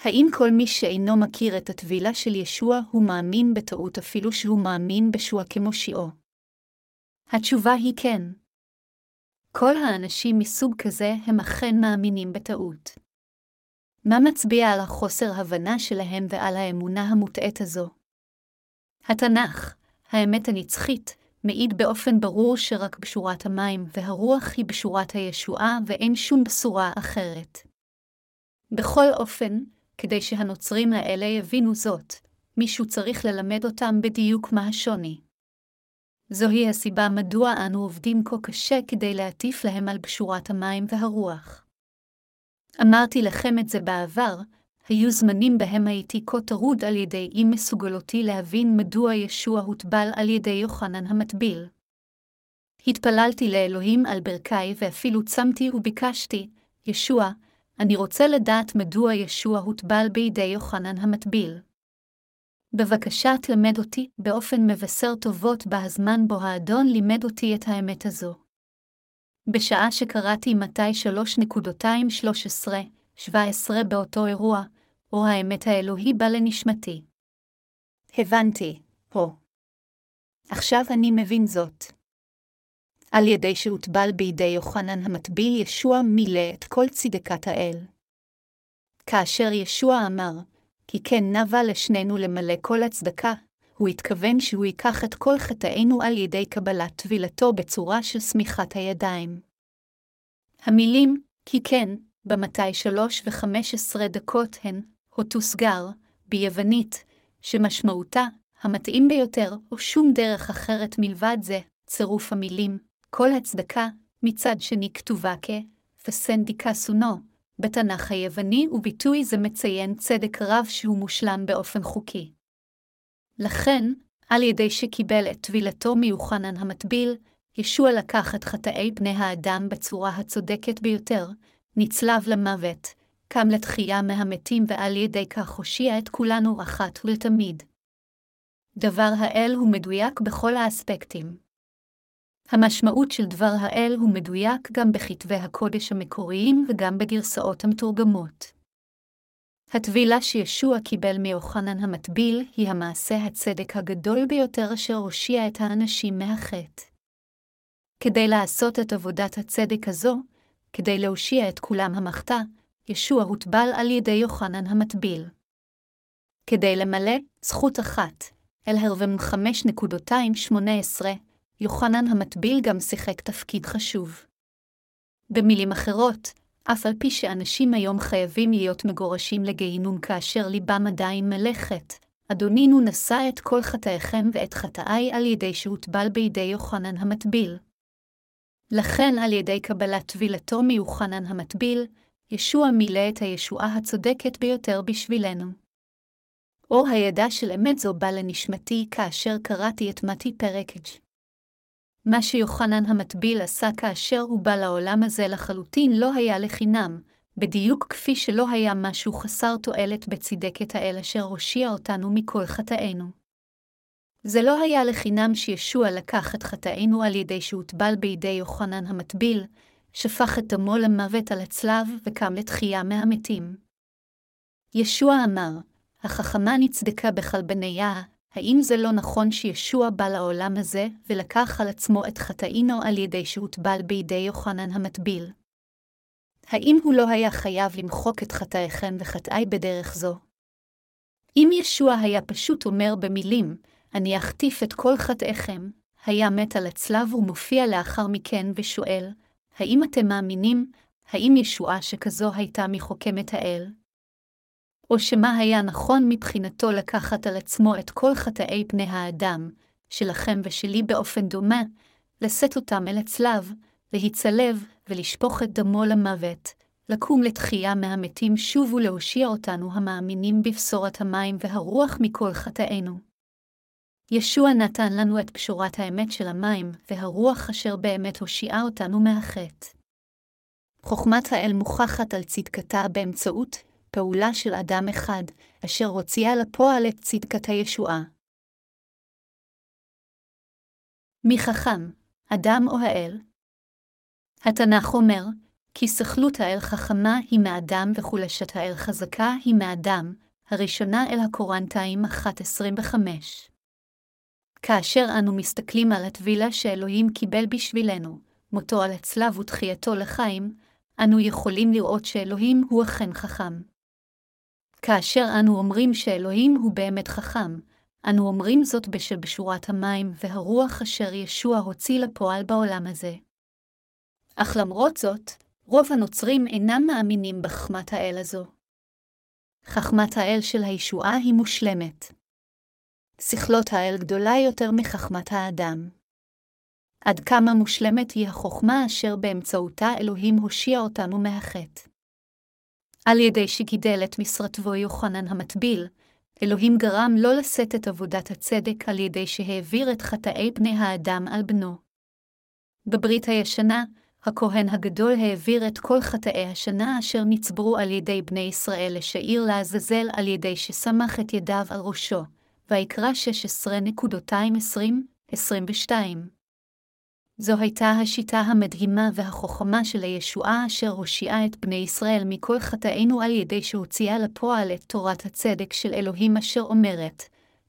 האם כל מי שאינו מכיר את הטבילה של ישוע הוא מאמין בטעות אפילו שהוא מאמין בשוע כמושיעו? התשובה היא כן. כל האנשים מסוג כזה הם אכן מאמינים בטעות. מה מצביע על החוסר הבנה שלהם ועל האמונה המוטעית הזו? התנ"ך, האמת הנצחית, מעיד באופן ברור שרק בשורת המים והרוח היא בשורת הישועה ואין שום בשורה אחרת. בכל אופן, כדי שהנוצרים האלה יבינו זאת, מישהו צריך ללמד אותם בדיוק מה השוני. זוהי הסיבה מדוע אנו עובדים כה קשה כדי להטיף להם על בשורת המים והרוח. אמרתי לכם את זה בעבר, היו זמנים בהם הייתי כה טרוד על ידי אי מסוגלותי להבין מדוע ישוע הוטבל על ידי יוחנן המטביל. התפללתי לאלוהים על ברכי ואפילו צמתי וביקשתי, ישוע, אני רוצה לדעת מדוע ישוע הוטבל בידי יוחנן המטביל. בבקשה תלמד אותי באופן מבשר טובות בהזמן בו האדון לימד אותי את האמת הזו. בשעה שקראתי מתי 3.13-17 באותו אירוע, או האמת האלוהי בא לנשמתי. הבנתי, הו. עכשיו אני מבין זאת. על ידי שהוטבל בידי יוחנן המטביל ישוע מילא את כל צדקת האל. כאשר ישוע אמר, כי כן נבע לשנינו למלא כל הצדקה, הוא התכוון שהוא ייקח את כל חטאינו על ידי קבלת טבילתו בצורה של שמיכת הידיים. המילים, כי כן, במתי שלוש וחמש עשרה דקות הן, הותוסגר, ביוונית, שמשמעותה, המתאים ביותר, או שום דרך אחרת מלבד זה, צירוף המילים, כל הצדקה, מצד שני כתובה כ, פסנדיקה סונו, בתנ"ך היווני וביטוי זה מציין צדק רב שהוא מושלם באופן חוקי. לכן, על ידי שקיבל את טבילתו מיוחנן המטביל, ישוע לקח את חטאי בני האדם בצורה הצודקת ביותר, נצלב למוות, קם לתחייה מהמתים ועל ידי כך הושיע את כולנו אחת ולתמיד. דבר האל הוא מדויק בכל האספקטים. המשמעות של דבר האל הוא מדויק גם בכתבי הקודש המקוריים וגם בגרסאות המתורגמות. הטבילה שישוע קיבל מיוחנן המטביל היא המעשה הצדק הגדול ביותר אשר הושיע את האנשים מהחטא. כדי לעשות את עבודת הצדק הזו, כדי להושיע את כולם המחטא, ישוע הוטבל על ידי יוחנן המטביל. כדי למלא זכות אחת, אל הרבם 5.218, יוחנן המטביל גם שיחק תפקיד חשוב. במילים אחרות, אף על פי שאנשים היום חייבים להיות מגורשים לגיהינום כאשר ליבם עדיין מלאכת, אדונינו נשא את כל חטאיכם ואת חטאי על ידי שהוטבל בידי יוחנן המטביל. לכן על ידי קבלת טבילתו מיוחנן המטביל, ישוע מילא את הישועה הצודקת ביותר בשבילנו. אור הידע של אמת זו בא לנשמתי כאשר קראתי את מתי פרק מה שיוחנן המטביל עשה כאשר הוא בא לעולם הזה לחלוטין לא היה לחינם, בדיוק כפי שלא היה משהו חסר תועלת בצדקת האל אשר הושיע אותנו מכל חטאינו. זה לא היה לחינם שישוע לקח את חטאינו על ידי שהוטבל בידי יוחנן המטביל, שפך את דמו למוות על הצלב וקם לתחייה מהמתים. ישוע אמר, החכמה נצדקה בכלבניה, האם זה לא נכון שישוע בא לעולם הזה ולקח על עצמו את חטאינו על ידי שהוטבל בידי יוחנן המטביל? האם הוא לא היה חייב למחוק את חטאיכם וחטאי בדרך זו? אם ישוע היה פשוט אומר במילים, אני אחטיף את כל חטאיכם, היה מת על הצלב ומופיע לאחר מכן ושואל, האם אתם מאמינים, האם ישועה שכזו הייתה מחוכמת האל? או שמה היה נכון מבחינתו לקחת על עצמו את כל חטאי פני האדם, שלכם ושלי באופן דומה, לשאת אותם אל הצלב, להיצלב ולשפוך את דמו למוות, לקום לתחייה מהמתים שוב ולהושיע אותנו המאמינים בבשורת המים והרוח מכל חטאינו. ישוע נתן לנו את פשורת האמת של המים, והרוח אשר באמת הושיעה אותנו מהחטא. חוכמת האל מוכחת על צדקתה באמצעות פעולה של אדם אחד, אשר הוציאה לפועל את צדקת הישועה. מי חכם, אדם או האל? התנ"ך אומר, כי סכלות האל חכמה היא מאדם וחולשת האל חזקה היא מאדם, הראשונה אל הקורנטיים 1.25. כאשר אנו מסתכלים על הטבילה שאלוהים קיבל בשבילנו, מותו על הצלב ותחייתו לחיים, אנו יכולים לראות שאלוהים הוא אכן חכם. כאשר אנו אומרים שאלוהים הוא באמת חכם, אנו אומרים זאת בשל בשורת המים והרוח אשר ישוע הוציא לפועל בעולם הזה. אך למרות זאת, רוב הנוצרים אינם מאמינים בחכמת האל הזו. חכמת האל של הישועה היא מושלמת. שכלות האל גדולה יותר מחכמת האדם. עד כמה מושלמת היא החוכמה אשר באמצעותה אלוהים הושיע אותנו מהחטא. על ידי שגידל את משרתבו יוחנן המטביל, אלוהים גרם לא לשאת את עבודת הצדק על ידי שהעביר את חטאי בני האדם על בנו. בברית הישנה, הכהן הגדול העביר את כל חטאי השנה אשר נצברו על ידי בני ישראל לשעיר לעזאזל על ידי שסמך את ידיו על ראשו, ויקרא 16.20-22. זו הייתה השיטה המדהימה והחוכמה של הישועה אשר הושיעה את בני ישראל מכל חטאינו על ידי שהוציאה לפועל את תורת הצדק של אלוהים אשר אומרת,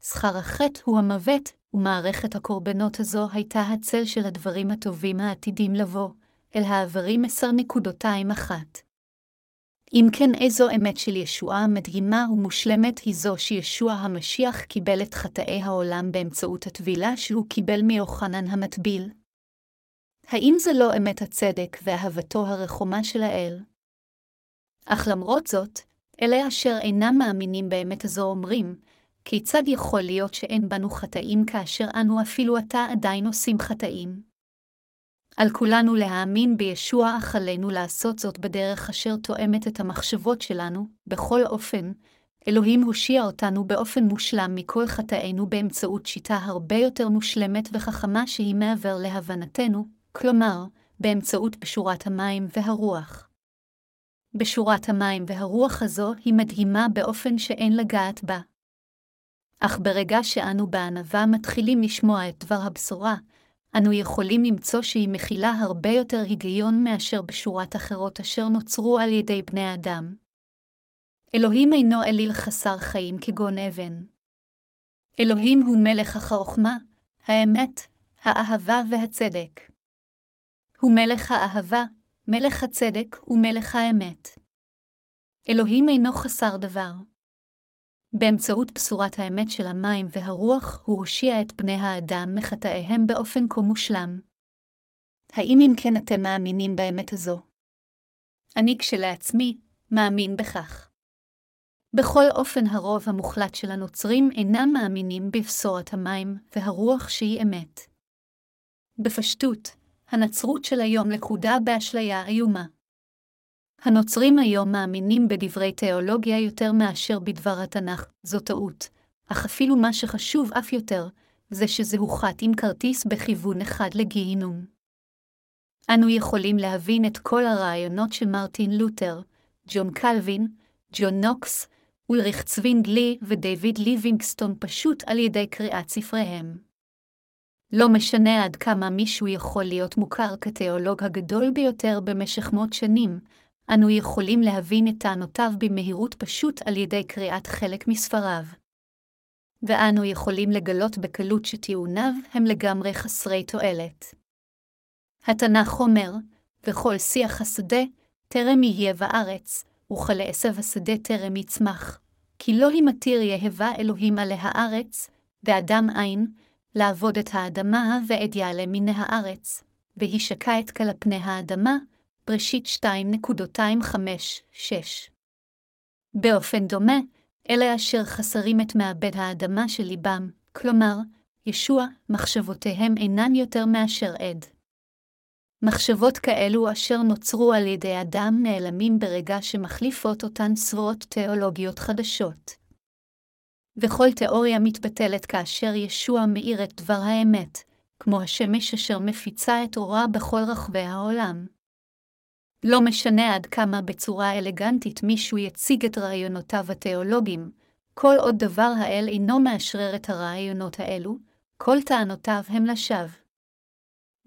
שכר החטא הוא המוות, ומערכת הקורבנות הזו הייתה הצל של הדברים הטובים העתידים לבוא, אל העברים עשר נקודותיים אחת. אם כן, איזו אמת של ישועה מדהימה ומושלמת היא זו שישוע המשיח קיבל את חטאי העולם באמצעות הטבילה שהוא קיבל מיוחנן המטביל? האם זה לא אמת הצדק ואהבתו הרחומה של האל? אך למרות זאת, אלה אשר אינם מאמינים באמת הזו אומרים, כיצד יכול להיות שאין בנו חטאים כאשר אנו אפילו עתה עדיין עושים חטאים? על כולנו להאמין בישוע, אך עלינו לעשות זאת בדרך אשר תואמת את המחשבות שלנו, בכל אופן, אלוהים הושיע אותנו באופן מושלם מכל חטאינו באמצעות שיטה הרבה יותר מושלמת וחכמה שהיא מעבר להבנתנו, כלומר, באמצעות בשורת המים והרוח. בשורת המים והרוח הזו היא מדהימה באופן שאין לגעת בה. אך ברגע שאנו בענווה מתחילים לשמוע את דבר הבשורה, אנו יכולים למצוא שהיא מכילה הרבה יותר היגיון מאשר בשורת אחרות אשר נוצרו על ידי בני אדם. אלוהים אינו אליל חסר חיים כגון אבן. אלוהים הוא מלך החוכמה, האמת, האהבה והצדק. הוא מלך האהבה, מלך הצדק ומלך האמת. אלוהים אינו חסר דבר. באמצעות בשורת האמת של המים והרוח, הוא הושיע את בני האדם מחטאיהם באופן כה מושלם. האם אם כן אתם מאמינים באמת הזו? אני כשלעצמי מאמין בכך. בכל אופן הרוב המוחלט של הנוצרים אינם מאמינים בבשורת המים והרוח שהיא אמת. בפשטות, הנצרות של היום לכודה באשליה איומה. הנוצרים היום מאמינים בדברי תיאולוגיה יותר מאשר בדבר התנ"ך, זו טעות, אך אפילו מה שחשוב אף יותר, זה שזהו חת עם כרטיס בכיוון אחד לגיהינום. אנו יכולים להבין את כל הרעיונות של מרטין לותר, ג'ון קלווין, ג'ון נוקס, אולריך צווינגלי ודייוויד ליבינגסטון פשוט על ידי קריאת ספריהם. לא משנה עד כמה מישהו יכול להיות מוכר כתיאולוג הגדול ביותר במשך מאות שנים, אנו יכולים להבין את טענותיו במהירות פשוט על ידי קריאת חלק מספריו. ואנו יכולים לגלות בקלות שטיעוניו הם לגמרי חסרי תועלת. התנ"ך אומר, וכל שיח השדה, טרם יהיה בארץ, וכלעשב השדה טרם יצמח, כי לא הימתיר יהבה אלוהים עלי הארץ, ואדם אין, לעבוד את האדמה ועד יעלה מן הארץ, והישקע את כל פני האדמה, בראשית 2.256. באופן דומה, אלה אשר חסרים את מעבד האדמה של ליבם, כלומר, ישוע, מחשבותיהם אינן יותר מאשר עד. מחשבות כאלו אשר נוצרו על ידי אדם נעלמים ברגע שמחליפות אותן סברות תיאולוגיות חדשות. וכל תיאוריה מתבטלת כאשר ישוע מאיר את דבר האמת, כמו השמש אשר מפיצה את אורה בכל רחבי העולם. לא משנה עד כמה בצורה אלגנטית מישהו יציג את רעיונותיו התיאולוגיים, כל עוד דבר האל אינו מאשרר את הרעיונות האלו, כל טענותיו הם לשווא.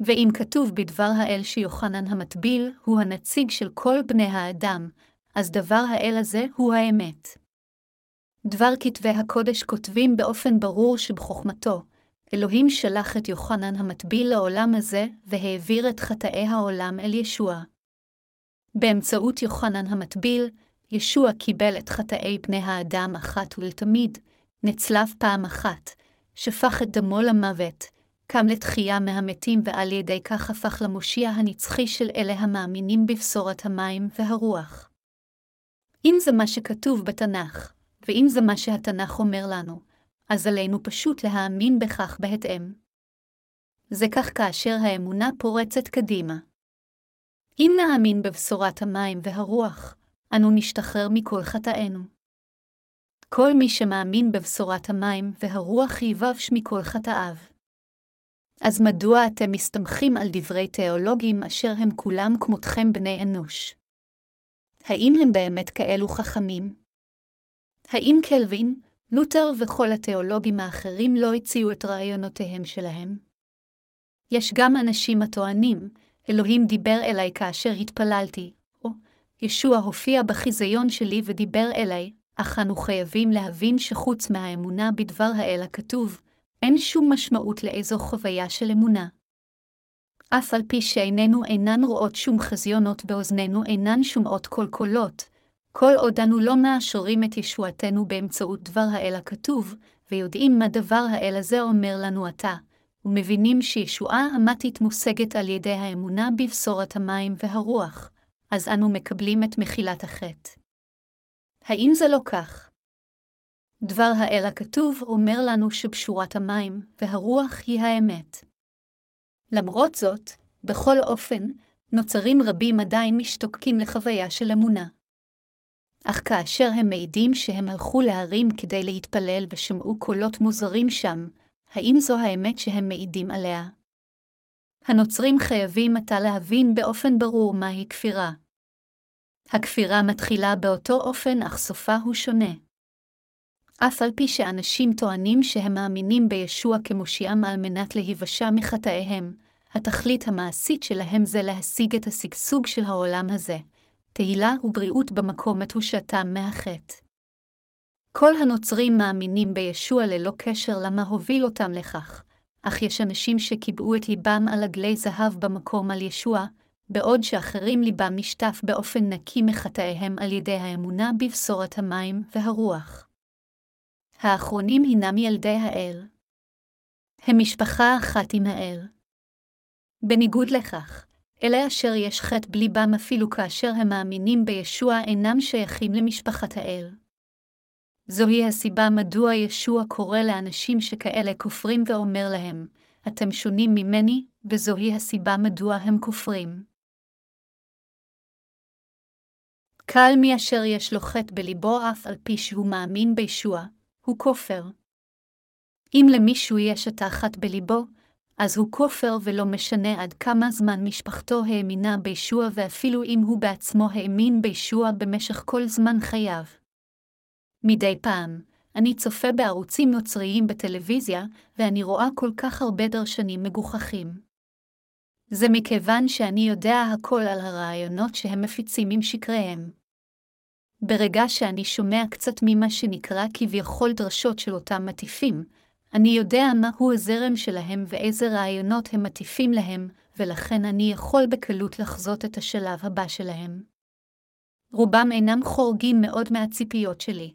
ואם כתוב בדבר האל שיוחנן המטביל הוא הנציג של כל בני האדם, אז דבר האל הזה הוא האמת. דבר כתבי הקודש כותבים באופן ברור שבחוכמתו, אלוהים שלח את יוחנן המטביל לעולם הזה, והעביר את חטאי העולם אל ישוע. באמצעות יוחנן המטביל, ישוע קיבל את חטאי בני האדם אחת ולתמיד, נצלב פעם אחת, שפך את דמו למוות, קם לתחייה מהמתים ועל ידי כך הפך למושיע הנצחי של אלה המאמינים בבשורת המים והרוח. אם זה מה שכתוב בתנ"ך, ואם זה מה שהתנ"ך אומר לנו, אז עלינו פשוט להאמין בכך בהתאם. זה כך כאשר האמונה פורצת קדימה. אם נאמין בבשורת המים והרוח, אנו נשתחרר מכל חטאינו. כל מי שמאמין בבשורת המים והרוח יבש מכל חטאיו. אז מדוע אתם מסתמכים על דברי תיאולוגים אשר הם כולם כמותכם בני אנוש? האם הם באמת כאלו חכמים? האם קלווין, לותר וכל התיאולוגים האחרים לא הציעו את רעיונותיהם שלהם? יש גם אנשים הטוענים, אלוהים דיבר אליי כאשר התפללתי, או ישוע הופיע בחיזיון שלי ודיבר אליי, אך אנו חייבים להבין שחוץ מהאמונה בדבר האל הכתוב, אין שום משמעות לאיזו חוויה של אמונה. אף על פי שעינינו אינן רואות שום חזיונות ואוזנינו אינן שומעות כל קולות, כל עוד אנו לא מאשרים את ישועתנו באמצעות דבר האל הכתוב, ויודעים מה דבר האל הזה אומר לנו עתה, ומבינים שישועה אמתית מושגת על ידי האמונה בבשורת המים והרוח, אז אנו מקבלים את מחילת החטא. האם זה לא כך? דבר האל הכתוב אומר לנו שבשורת המים והרוח היא האמת. למרות זאת, בכל אופן, נוצרים רבים עדיין משתוקקים לחוויה של אמונה. אך כאשר הם מעידים שהם הלכו להרים כדי להתפלל ושמעו קולות מוזרים שם, האם זו האמת שהם מעידים עליה? הנוצרים חייבים עתה להבין באופן ברור מהי כפירה. הכפירה מתחילה באותו אופן, אך סופה הוא שונה. אף על פי שאנשים טוענים שהם מאמינים בישוע כמושיעם על מנת להיוושע מחטאיהם, התכלית המעשית שלהם זה להשיג את השגשוג של העולם הזה, תהילה ובריאות במקום מתושתם מהחטא. כל הנוצרים מאמינים בישוע ללא קשר למה הוביל אותם לכך, אך יש אנשים שקיבעו את ליבם על עגלי זהב במקום על ישוע, בעוד שאחרים ליבם נשטף באופן נקי מחטאיהם על ידי האמונה בבשורת המים והרוח. האחרונים הינם ילדי האל. הם משפחה אחת עם האל. בניגוד לכך, אלה אשר יש חטא בליבם אפילו כאשר הם מאמינים בישוע אינם שייכים למשפחת האל. זוהי הסיבה מדוע ישוע קורא לאנשים שכאלה כופרים ואומר להם, אתם שונים ממני, וזוהי הסיבה מדוע הם כופרים. קל מי אשר יש לו חטא בליבו אף על פי שהוא מאמין בישוע, הוא כופר. אם למישהו יש את האחת בליבו, אז הוא כופר ולא משנה עד כמה זמן משפחתו האמינה בישוע ואפילו אם הוא בעצמו האמין בישוע במשך כל זמן חייו. מדי פעם, אני צופה בערוצים נוצריים בטלוויזיה, ואני רואה כל כך הרבה דרשנים מגוחכים. זה מכיוון שאני יודע הכל על הרעיונות שהם מפיצים עם שקריהם. ברגע שאני שומע קצת ממה שנקרא כביכול דרשות של אותם מטיפים, אני יודע מהו הזרם שלהם ואיזה רעיונות הם מטיפים להם, ולכן אני יכול בקלות לחזות את השלב הבא שלהם. רובם אינם חורגים מאוד מהציפיות שלי.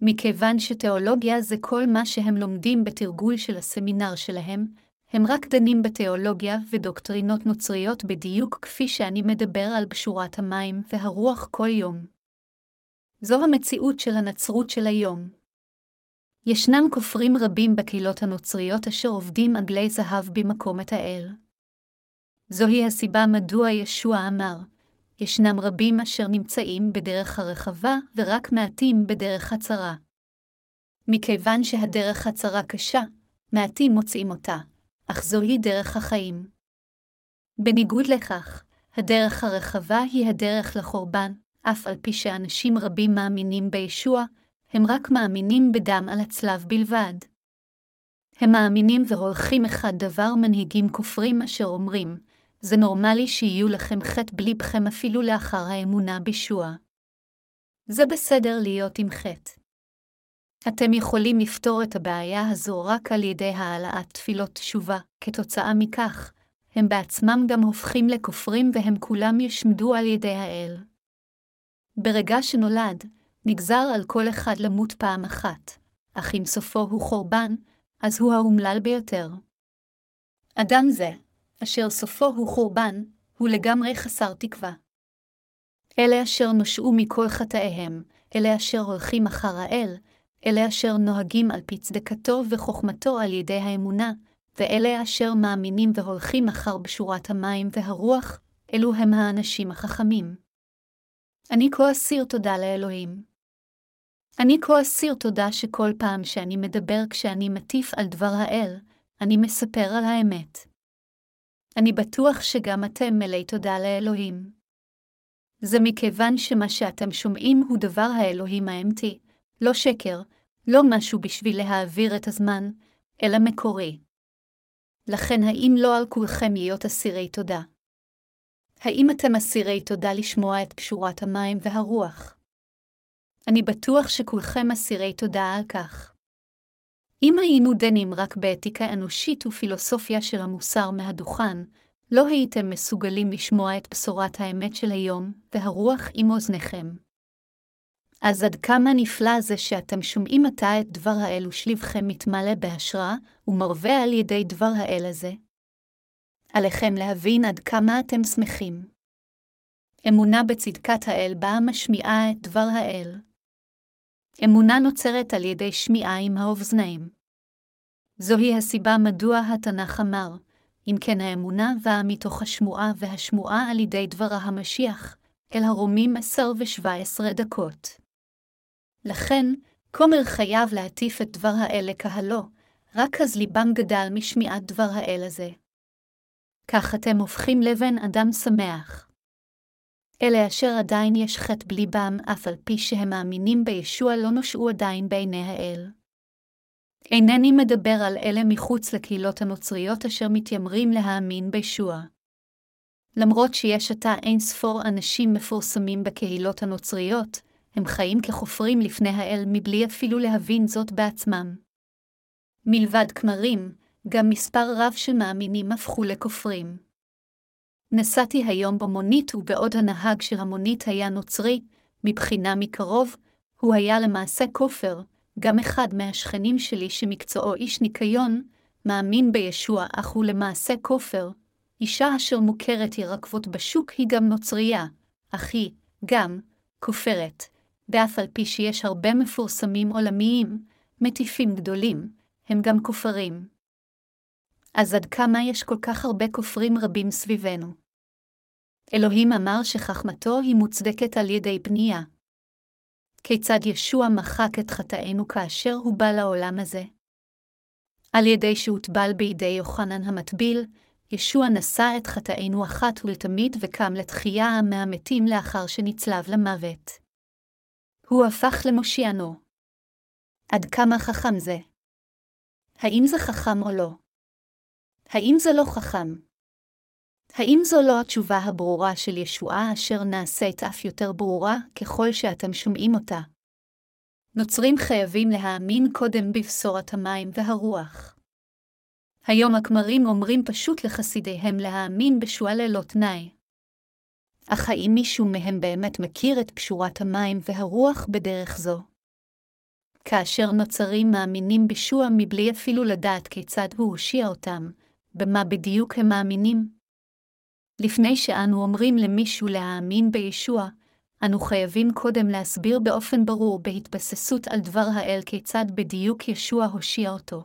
מכיוון שתיאולוגיה זה כל מה שהם לומדים בתרגול של הסמינר שלהם, הם רק דנים בתיאולוגיה ודוקטרינות נוצריות בדיוק כפי שאני מדבר על בשורת המים והרוח כל יום. זו המציאות של הנצרות של היום. ישנם כופרים רבים בקהילות הנוצריות אשר עובדים עגלי זהב במקום את האל. זוהי הסיבה מדוע ישוע אמר, ישנם רבים אשר נמצאים בדרך הרחבה ורק מעטים בדרך הצרה. מכיוון שהדרך הצרה קשה, מעטים מוצאים אותה, אך זוהי דרך החיים. בניגוד לכך, הדרך הרחבה היא הדרך לחורבן, אף על פי שאנשים רבים מאמינים בישוע, הם רק מאמינים בדם על הצלב בלבד. הם מאמינים והולכים אחד דבר מנהיגים כופרים אשר אומרים, זה נורמלי שיהיו לכם חטא בליבכם אפילו לאחר האמונה בישוע. זה בסדר להיות עם חטא. אתם יכולים לפתור את הבעיה הזו רק על ידי העלאת תפילות תשובה, כתוצאה מכך, הם בעצמם גם הופכים לכופרים והם כולם יושמדו על ידי האל. ברגע שנולד, נגזר על כל אחד למות פעם אחת, אך אם סופו הוא חורבן, אז הוא האומלל ביותר. אדם זה, אשר סופו הוא חורבן, הוא לגמרי חסר תקווה. אלה אשר נושעו מכל חטאיהם, אלה אשר הולכים אחר האל, אלה אשר נוהגים על פי צדקתו וחוכמתו על ידי האמונה, ואלה אשר מאמינים והולכים אחר בשורת המים והרוח, אלו הם האנשים החכמים. אני כה אסיר תודה לאלוהים. אני כה אסיר תודה שכל פעם שאני מדבר כשאני מטיף על דבר האל, אני מספר על האמת. אני בטוח שגם אתם מלאי תודה לאלוהים. זה מכיוון שמה שאתם שומעים הוא דבר האלוהים האמתי, לא שקר, לא משהו בשביל להעביר את הזמן, אלא מקורי. לכן האם לא על כולכם להיות אסירי תודה? האם אתם אסירי תודה לשמוע את פשורת המים והרוח? אני בטוח שכולכם אסירי תודה על כך. אם היינו דנים רק באתיקה אנושית ופילוסופיה של המוסר מהדוכן, לא הייתם מסוגלים לשמוע את בשורת האמת של היום, והרוח עם אוזניכם. אז עד כמה נפלא זה שאתם שומעים עתה את דבר האל ושליבכם מתמלא בהשראה, ומרווה על ידי דבר האל הזה? עליכם להבין עד כמה אתם שמחים. אמונה בצדקת האל באה משמיעה את דבר האל. אמונה נוצרת על ידי שמיעה עם האוזניים. זוהי הסיבה מדוע התנ"ך אמר, אם כן האמונה באה מתוך השמועה והשמועה על ידי דברה המשיח, אל הרומים עשר ושבע עשרה דקות. לכן, כומר חייב להטיף את דבר האל לקהלו, רק אז ליבם גדל משמיעת דבר האל הזה. כך אתם הופכים לבן אדם שמח. אלה אשר עדיין יש חטא בליבם, אף על פי שהם מאמינים בישוע לא נושעו עדיין בעיני האל. אינני מדבר על אלה מחוץ לקהילות הנוצריות אשר מתיימרים להאמין בישוע. למרות שיש עתה אין ספור אנשים מפורסמים בקהילות הנוצריות, הם חיים כחופרים לפני האל מבלי אפילו להבין זאת בעצמם. מלבד כמרים, גם מספר רב של מאמינים הפכו לכופרים. נסעתי היום במונית ובעוד הנהג של המונית היה נוצרי, מבחינה מקרוב, הוא היה למעשה כופר, גם אחד מהשכנים שלי שמקצועו איש ניקיון, מאמין בישוע אך הוא למעשה כופר. אישה אשר מוכרת ירקבות בשוק היא גם נוצרייה, אך היא, גם, כופרת, ואף על פי שיש הרבה מפורסמים עולמיים, מטיפים גדולים, הם גם כופרים. אז עד כמה יש כל כך הרבה כופרים רבים סביבנו? אלוהים אמר שחכמתו היא מוצדקת על ידי פנייה. כיצד ישוע מחק את חטאינו כאשר הוא בא לעולם הזה? על ידי שהוטבל בידי יוחנן המטביל, ישוע נשא את חטאינו אחת ולתמיד וקם לתחייה מהמתים לאחר שנצלב למוות. הוא הפך למושיענו. עד כמה חכם זה? האם זה חכם או לא? האם זה לא חכם? האם זו לא התשובה הברורה של ישועה אשר נעשית אף יותר ברורה ככל שאתם שומעים אותה? נוצרים חייבים להאמין קודם בבשורת המים והרוח. היום הכמרים אומרים פשוט לחסידיהם להאמין בשוע ללא תנאי. אך האם מישהו מהם באמת מכיר את פשורת המים והרוח בדרך זו? כאשר נוצרים מאמינים בשוע מבלי אפילו לדעת כיצד הוא הושיע אותם, במה בדיוק הם מאמינים? לפני שאנו אומרים למישהו להאמין בישוע, אנו חייבים קודם להסביר באופן ברור בהתבססות על דבר האל כיצד בדיוק ישוע הושיע אותו.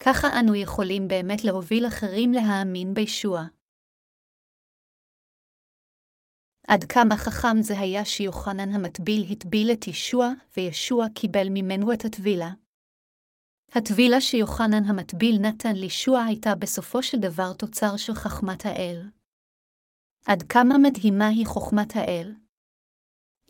ככה אנו יכולים באמת להוביל אחרים להאמין בישוע. עד כמה חכם זה היה שיוחנן המטביל הטביל את ישוע, וישוע קיבל ממנו את הטבילה. הטבילה שיוחנן המטביל נתן לישוע הייתה בסופו של דבר תוצר של חכמת האל. עד כמה מדהימה היא חוכמת האל?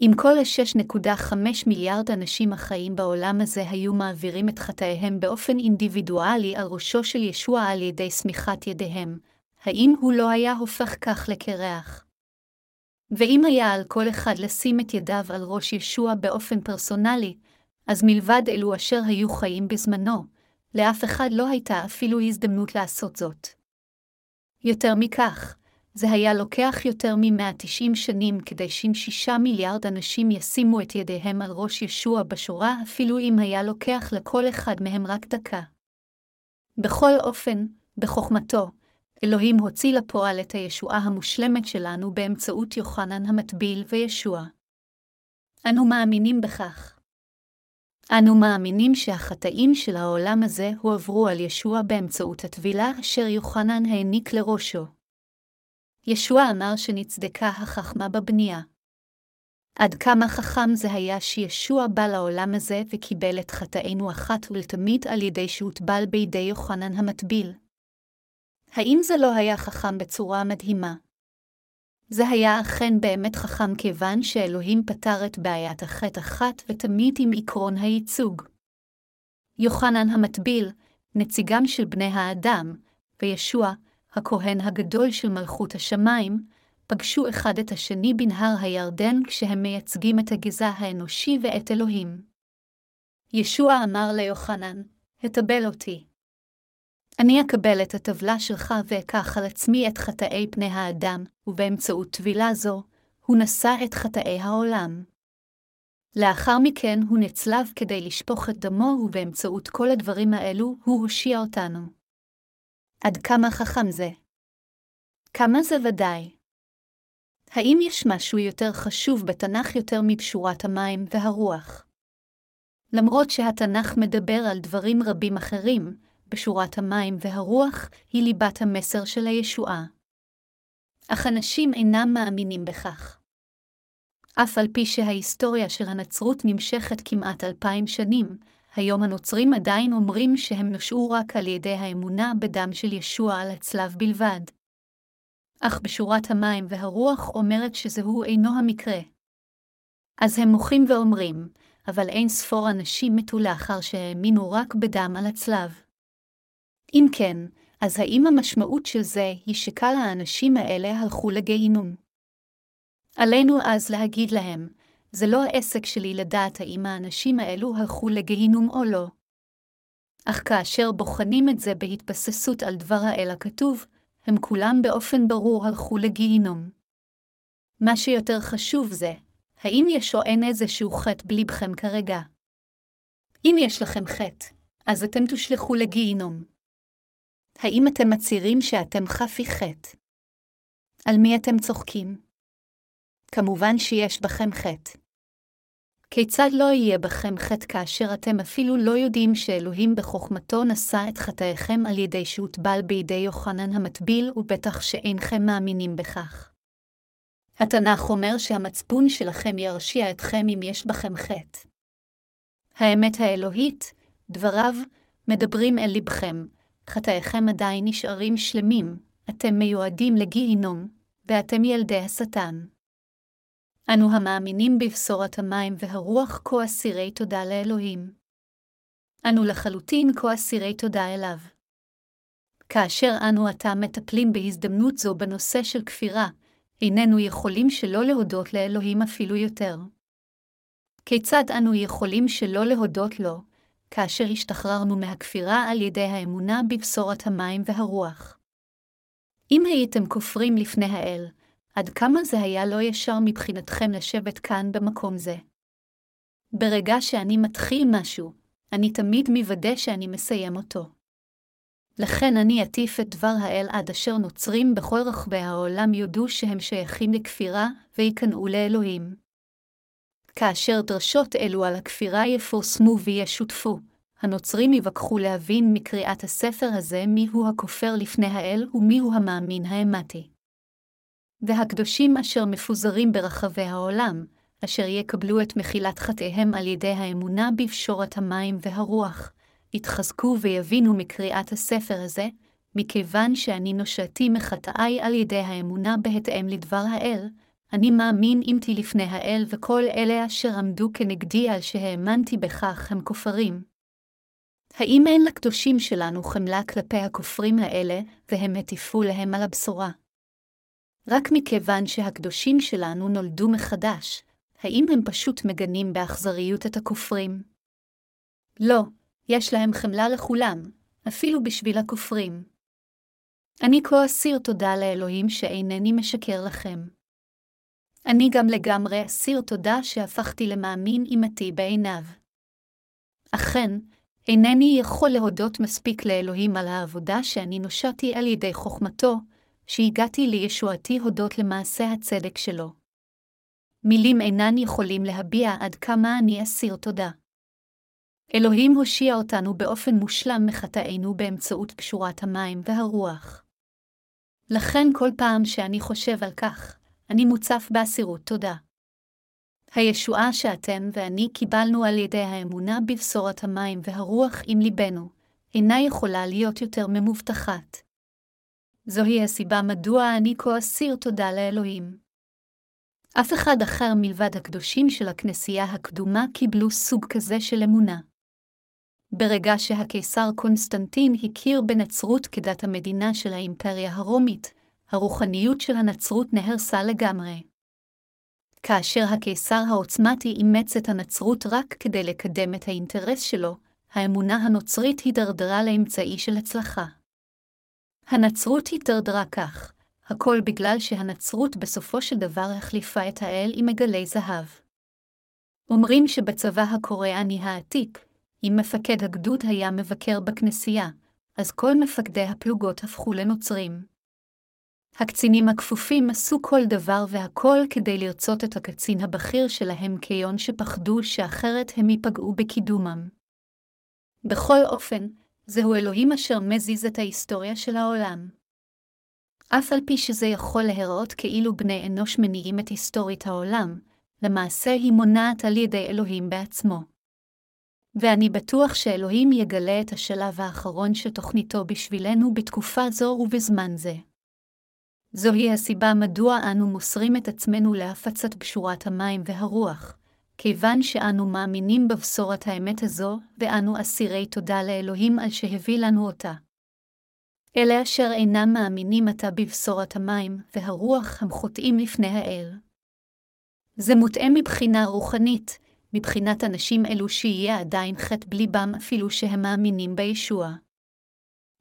אם כל ה-6.5 מיליארד אנשים החיים בעולם הזה היו מעבירים את חטאיהם באופן אינדיבידואלי על ראשו של ישוע על ידי סמיכת ידיהם, האם הוא לא היה הופך כך לקרח? ואם היה על כל אחד לשים את ידיו על ראש ישוע באופן פרסונלי, אז מלבד אלו אשר היו חיים בזמנו, לאף אחד לא הייתה אפילו הזדמנות לעשות זאת. יותר מכך, זה היה לוקח יותר מ-190 שנים כדי שישה מיליארד אנשים ישימו את ידיהם על ראש ישוע בשורה, אפילו אם היה לוקח לכל אחד מהם רק דקה. בכל אופן, בחוכמתו, אלוהים הוציא לפועל את הישועה המושלמת שלנו באמצעות יוחנן המטביל וישוע. אנו מאמינים בכך. אנו מאמינים שהחטאים של העולם הזה הועברו על ישוע באמצעות הטבילה אשר יוחנן העניק לראשו. ישוע אמר שנצדקה החכמה בבנייה. עד כמה חכם זה היה שישוע בא לעולם הזה וקיבל את חטאינו אחת ולתמיד על ידי שהוטבל בידי יוחנן המטביל. האם זה לא היה חכם בצורה מדהימה? זה היה אכן באמת חכם כיוון שאלוהים פתר את בעיית החטא אחת ותמיד עם עקרון הייצוג. יוחנן המטביל, נציגם של בני האדם, וישוע, הכהן הגדול של מלכות השמיים, פגשו אחד את השני בנהר הירדן כשהם מייצגים את הגזע האנושי ואת אלוהים. ישוע אמר ליוחנן, הטבל אותי. אני אקבל את הטבלה שלך ואקח על עצמי את חטאי פני האדם, ובאמצעות טבילה זו, הוא נשא את חטאי העולם. לאחר מכן הוא נצלב כדי לשפוך את דמו, ובאמצעות כל הדברים האלו הוא הושיע אותנו. עד כמה חכם זה? כמה זה ודאי? האם יש משהו יותר חשוב בתנ"ך יותר מפשורת המים והרוח? למרות שהתנ"ך מדבר על דברים רבים אחרים, בשורת המים והרוח היא ליבת המסר של הישועה. אך אנשים אינם מאמינים בכך. אף על פי שההיסטוריה של הנצרות נמשכת כמעט אלפיים שנים, היום הנוצרים עדיין אומרים שהם נושעו רק על ידי האמונה בדם של ישוע על הצלב בלבד. אך בשורת המים והרוח אומרת שזהו אינו המקרה. אז הם מוחים ואומרים, אבל אין ספור אנשים מתו לאחר שהאמינו רק בדם על הצלב. אם כן, אז האם המשמעות של זה היא שכל האנשים האלה הלכו לגיהינום? עלינו אז להגיד להם, זה לא העסק שלי לדעת האם האנשים האלו הלכו לגיהינום או לא. אך כאשר בוחנים את זה בהתבססות על דבר האל הכתוב, הם כולם באופן ברור הלכו לגיהינום. מה שיותר חשוב זה, האם יש או אין איזשהו חטא בליבכם כרגע? אם יש לכם חטא, אז אתם תושלכו לגיהינום. האם אתם מצהירים שאתם חפי חטא? על מי אתם צוחקים? כמובן שיש בכם חטא. כיצד לא יהיה בכם חטא כאשר אתם אפילו לא יודעים שאלוהים בחוכמתו נשא את חטאיכם על ידי שהוטבל בידי יוחנן המטביל, ובטח שאינכם מאמינים בכך. התנ"ך אומר שהמצפון שלכם ירשיע אתכם אם יש בכם חטא. האמת האלוהית, דבריו, מדברים אל לבכם, חטאיכם עדיין נשארים שלמים, אתם מיועדים לגיהינום, ואתם ילדי השטן. אנו המאמינים בבשורת המים והרוח כה אסירי תודה לאלוהים. אנו לחלוטין כה אסירי תודה אליו. כאשר אנו עתה מטפלים בהזדמנות זו בנושא של כפירה, איננו יכולים שלא להודות לאלוהים אפילו יותר. כיצד אנו יכולים שלא להודות לו, כאשר השתחררנו מהכפירה על ידי האמונה בבשורת המים והרוח? אם הייתם כופרים לפני האל, עד כמה זה היה לא ישר מבחינתכם לשבת כאן במקום זה. ברגע שאני מתחיל משהו, אני תמיד מוודא שאני מסיים אותו. לכן אני אטיף את דבר האל עד אשר נוצרים בכל רחבי העולם יודו שהם שייכים לכפירה, ויקנאו לאלוהים. כאשר דרשות אלו על הכפירה יפורסמו וישותפו, הנוצרים יבקחו להבין מקריאת הספר הזה מיהו הכופר לפני האל ומיהו המאמין האמתי. והקדושים אשר מפוזרים ברחבי העולם, אשר יקבלו את מחילת חטאיהם על ידי האמונה בפשורת המים והרוח, יתחזקו ויבינו מקריאת הספר הזה, מכיוון שאני נושעתי מחטאי על ידי האמונה בהתאם לדבר האל, אני מאמין אימתי לפני האל וכל אלה אשר עמדו כנגדי על שהאמנתי בכך הם כופרים. האם אין לקדושים שלנו חמלה כלפי הכופרים האלה, והם הטיפו להם על הבשורה? רק מכיוון שהקדושים שלנו נולדו מחדש, האם הם פשוט מגנים באכזריות את הכופרים? לא, יש להם חמלה לכולם, אפילו בשביל הכופרים. אני כה אסיר תודה לאלוהים שאינני משקר לכם. אני גם לגמרי אסיר תודה שהפכתי למאמין אימתי בעיניו. אכן, אינני יכול להודות מספיק לאלוהים על העבודה שאני נושעתי על ידי חוכמתו, שהגעתי לישועתי הודות למעשה הצדק שלו. מילים אינן יכולים להביע עד כמה אני אסיר תודה. אלוהים הושיע אותנו באופן מושלם מחטאינו באמצעות קשורת המים והרוח. לכן כל פעם שאני חושב על כך, אני מוצף באסירות תודה. הישועה שאתם ואני קיבלנו על ידי האמונה בבשורת המים והרוח עם ליבנו, אינה יכולה להיות יותר ממובטחת. זוהי הסיבה מדוע אני כה אסיר תודה לאלוהים. אף אחד אחר מלבד הקדושים של הכנסייה הקדומה קיבלו סוג כזה של אמונה. ברגע שהקיסר קונסטנטין הכיר בנצרות כדת המדינה של האימפריה הרומית, הרוחניות של הנצרות נהרסה לגמרי. כאשר הקיסר העוצמתי אימץ את הנצרות רק כדי לקדם את האינטרס שלו, האמונה הנוצרית הידרדרה לאמצעי של הצלחה. הנצרות הידרדרה כך, הכל בגלל שהנצרות בסופו של דבר החליפה את האל עם מגלי זהב. אומרים שבצבא הקוריאני העתיק, אם מפקד הגדוד היה מבקר בכנסייה, אז כל מפקדי הפלוגות הפכו לנוצרים. הקצינים הכפופים עשו כל דבר והכל כדי לרצות את הקצין הבכיר שלהם כיון שפחדו שאחרת הם ייפגעו בקידומם. בכל אופן, זהו אלוהים אשר מזיז את ההיסטוריה של העולם. אף על פי שזה יכול להיראות כאילו בני אנוש מניעים את היסטורית העולם, למעשה היא מונעת על ידי אלוהים בעצמו. ואני בטוח שאלוהים יגלה את השלב האחרון של תוכניתו בשבילנו בתקופה זו ובזמן זה. זוהי הסיבה מדוע אנו מוסרים את עצמנו להפצת בשורת המים והרוח, כיוון שאנו מאמינים בבשורת האמת הזו, ואנו אסירי תודה לאלוהים על שהביא לנו אותה. אלה אשר אינם מאמינים עתה בבשורת המים והרוח הם חוטאים לפני האל. זה מוטעה מבחינה רוחנית, מבחינת אנשים אלו שיהיה עדיין חטא בליבם אפילו שהם מאמינים בישוע.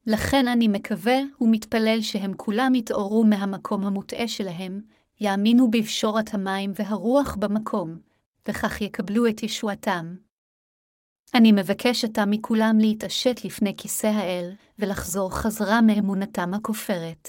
לכן אני מקווה ומתפלל שהם כולם יתעוררו מהמקום המוטעה שלהם, יאמינו בפשורת המים והרוח במקום, וכך יקבלו את ישועתם. אני מבקש עתה מכולם להתעשת לפני כיסא האל, ולחזור חזרה מאמונתם הכופרת.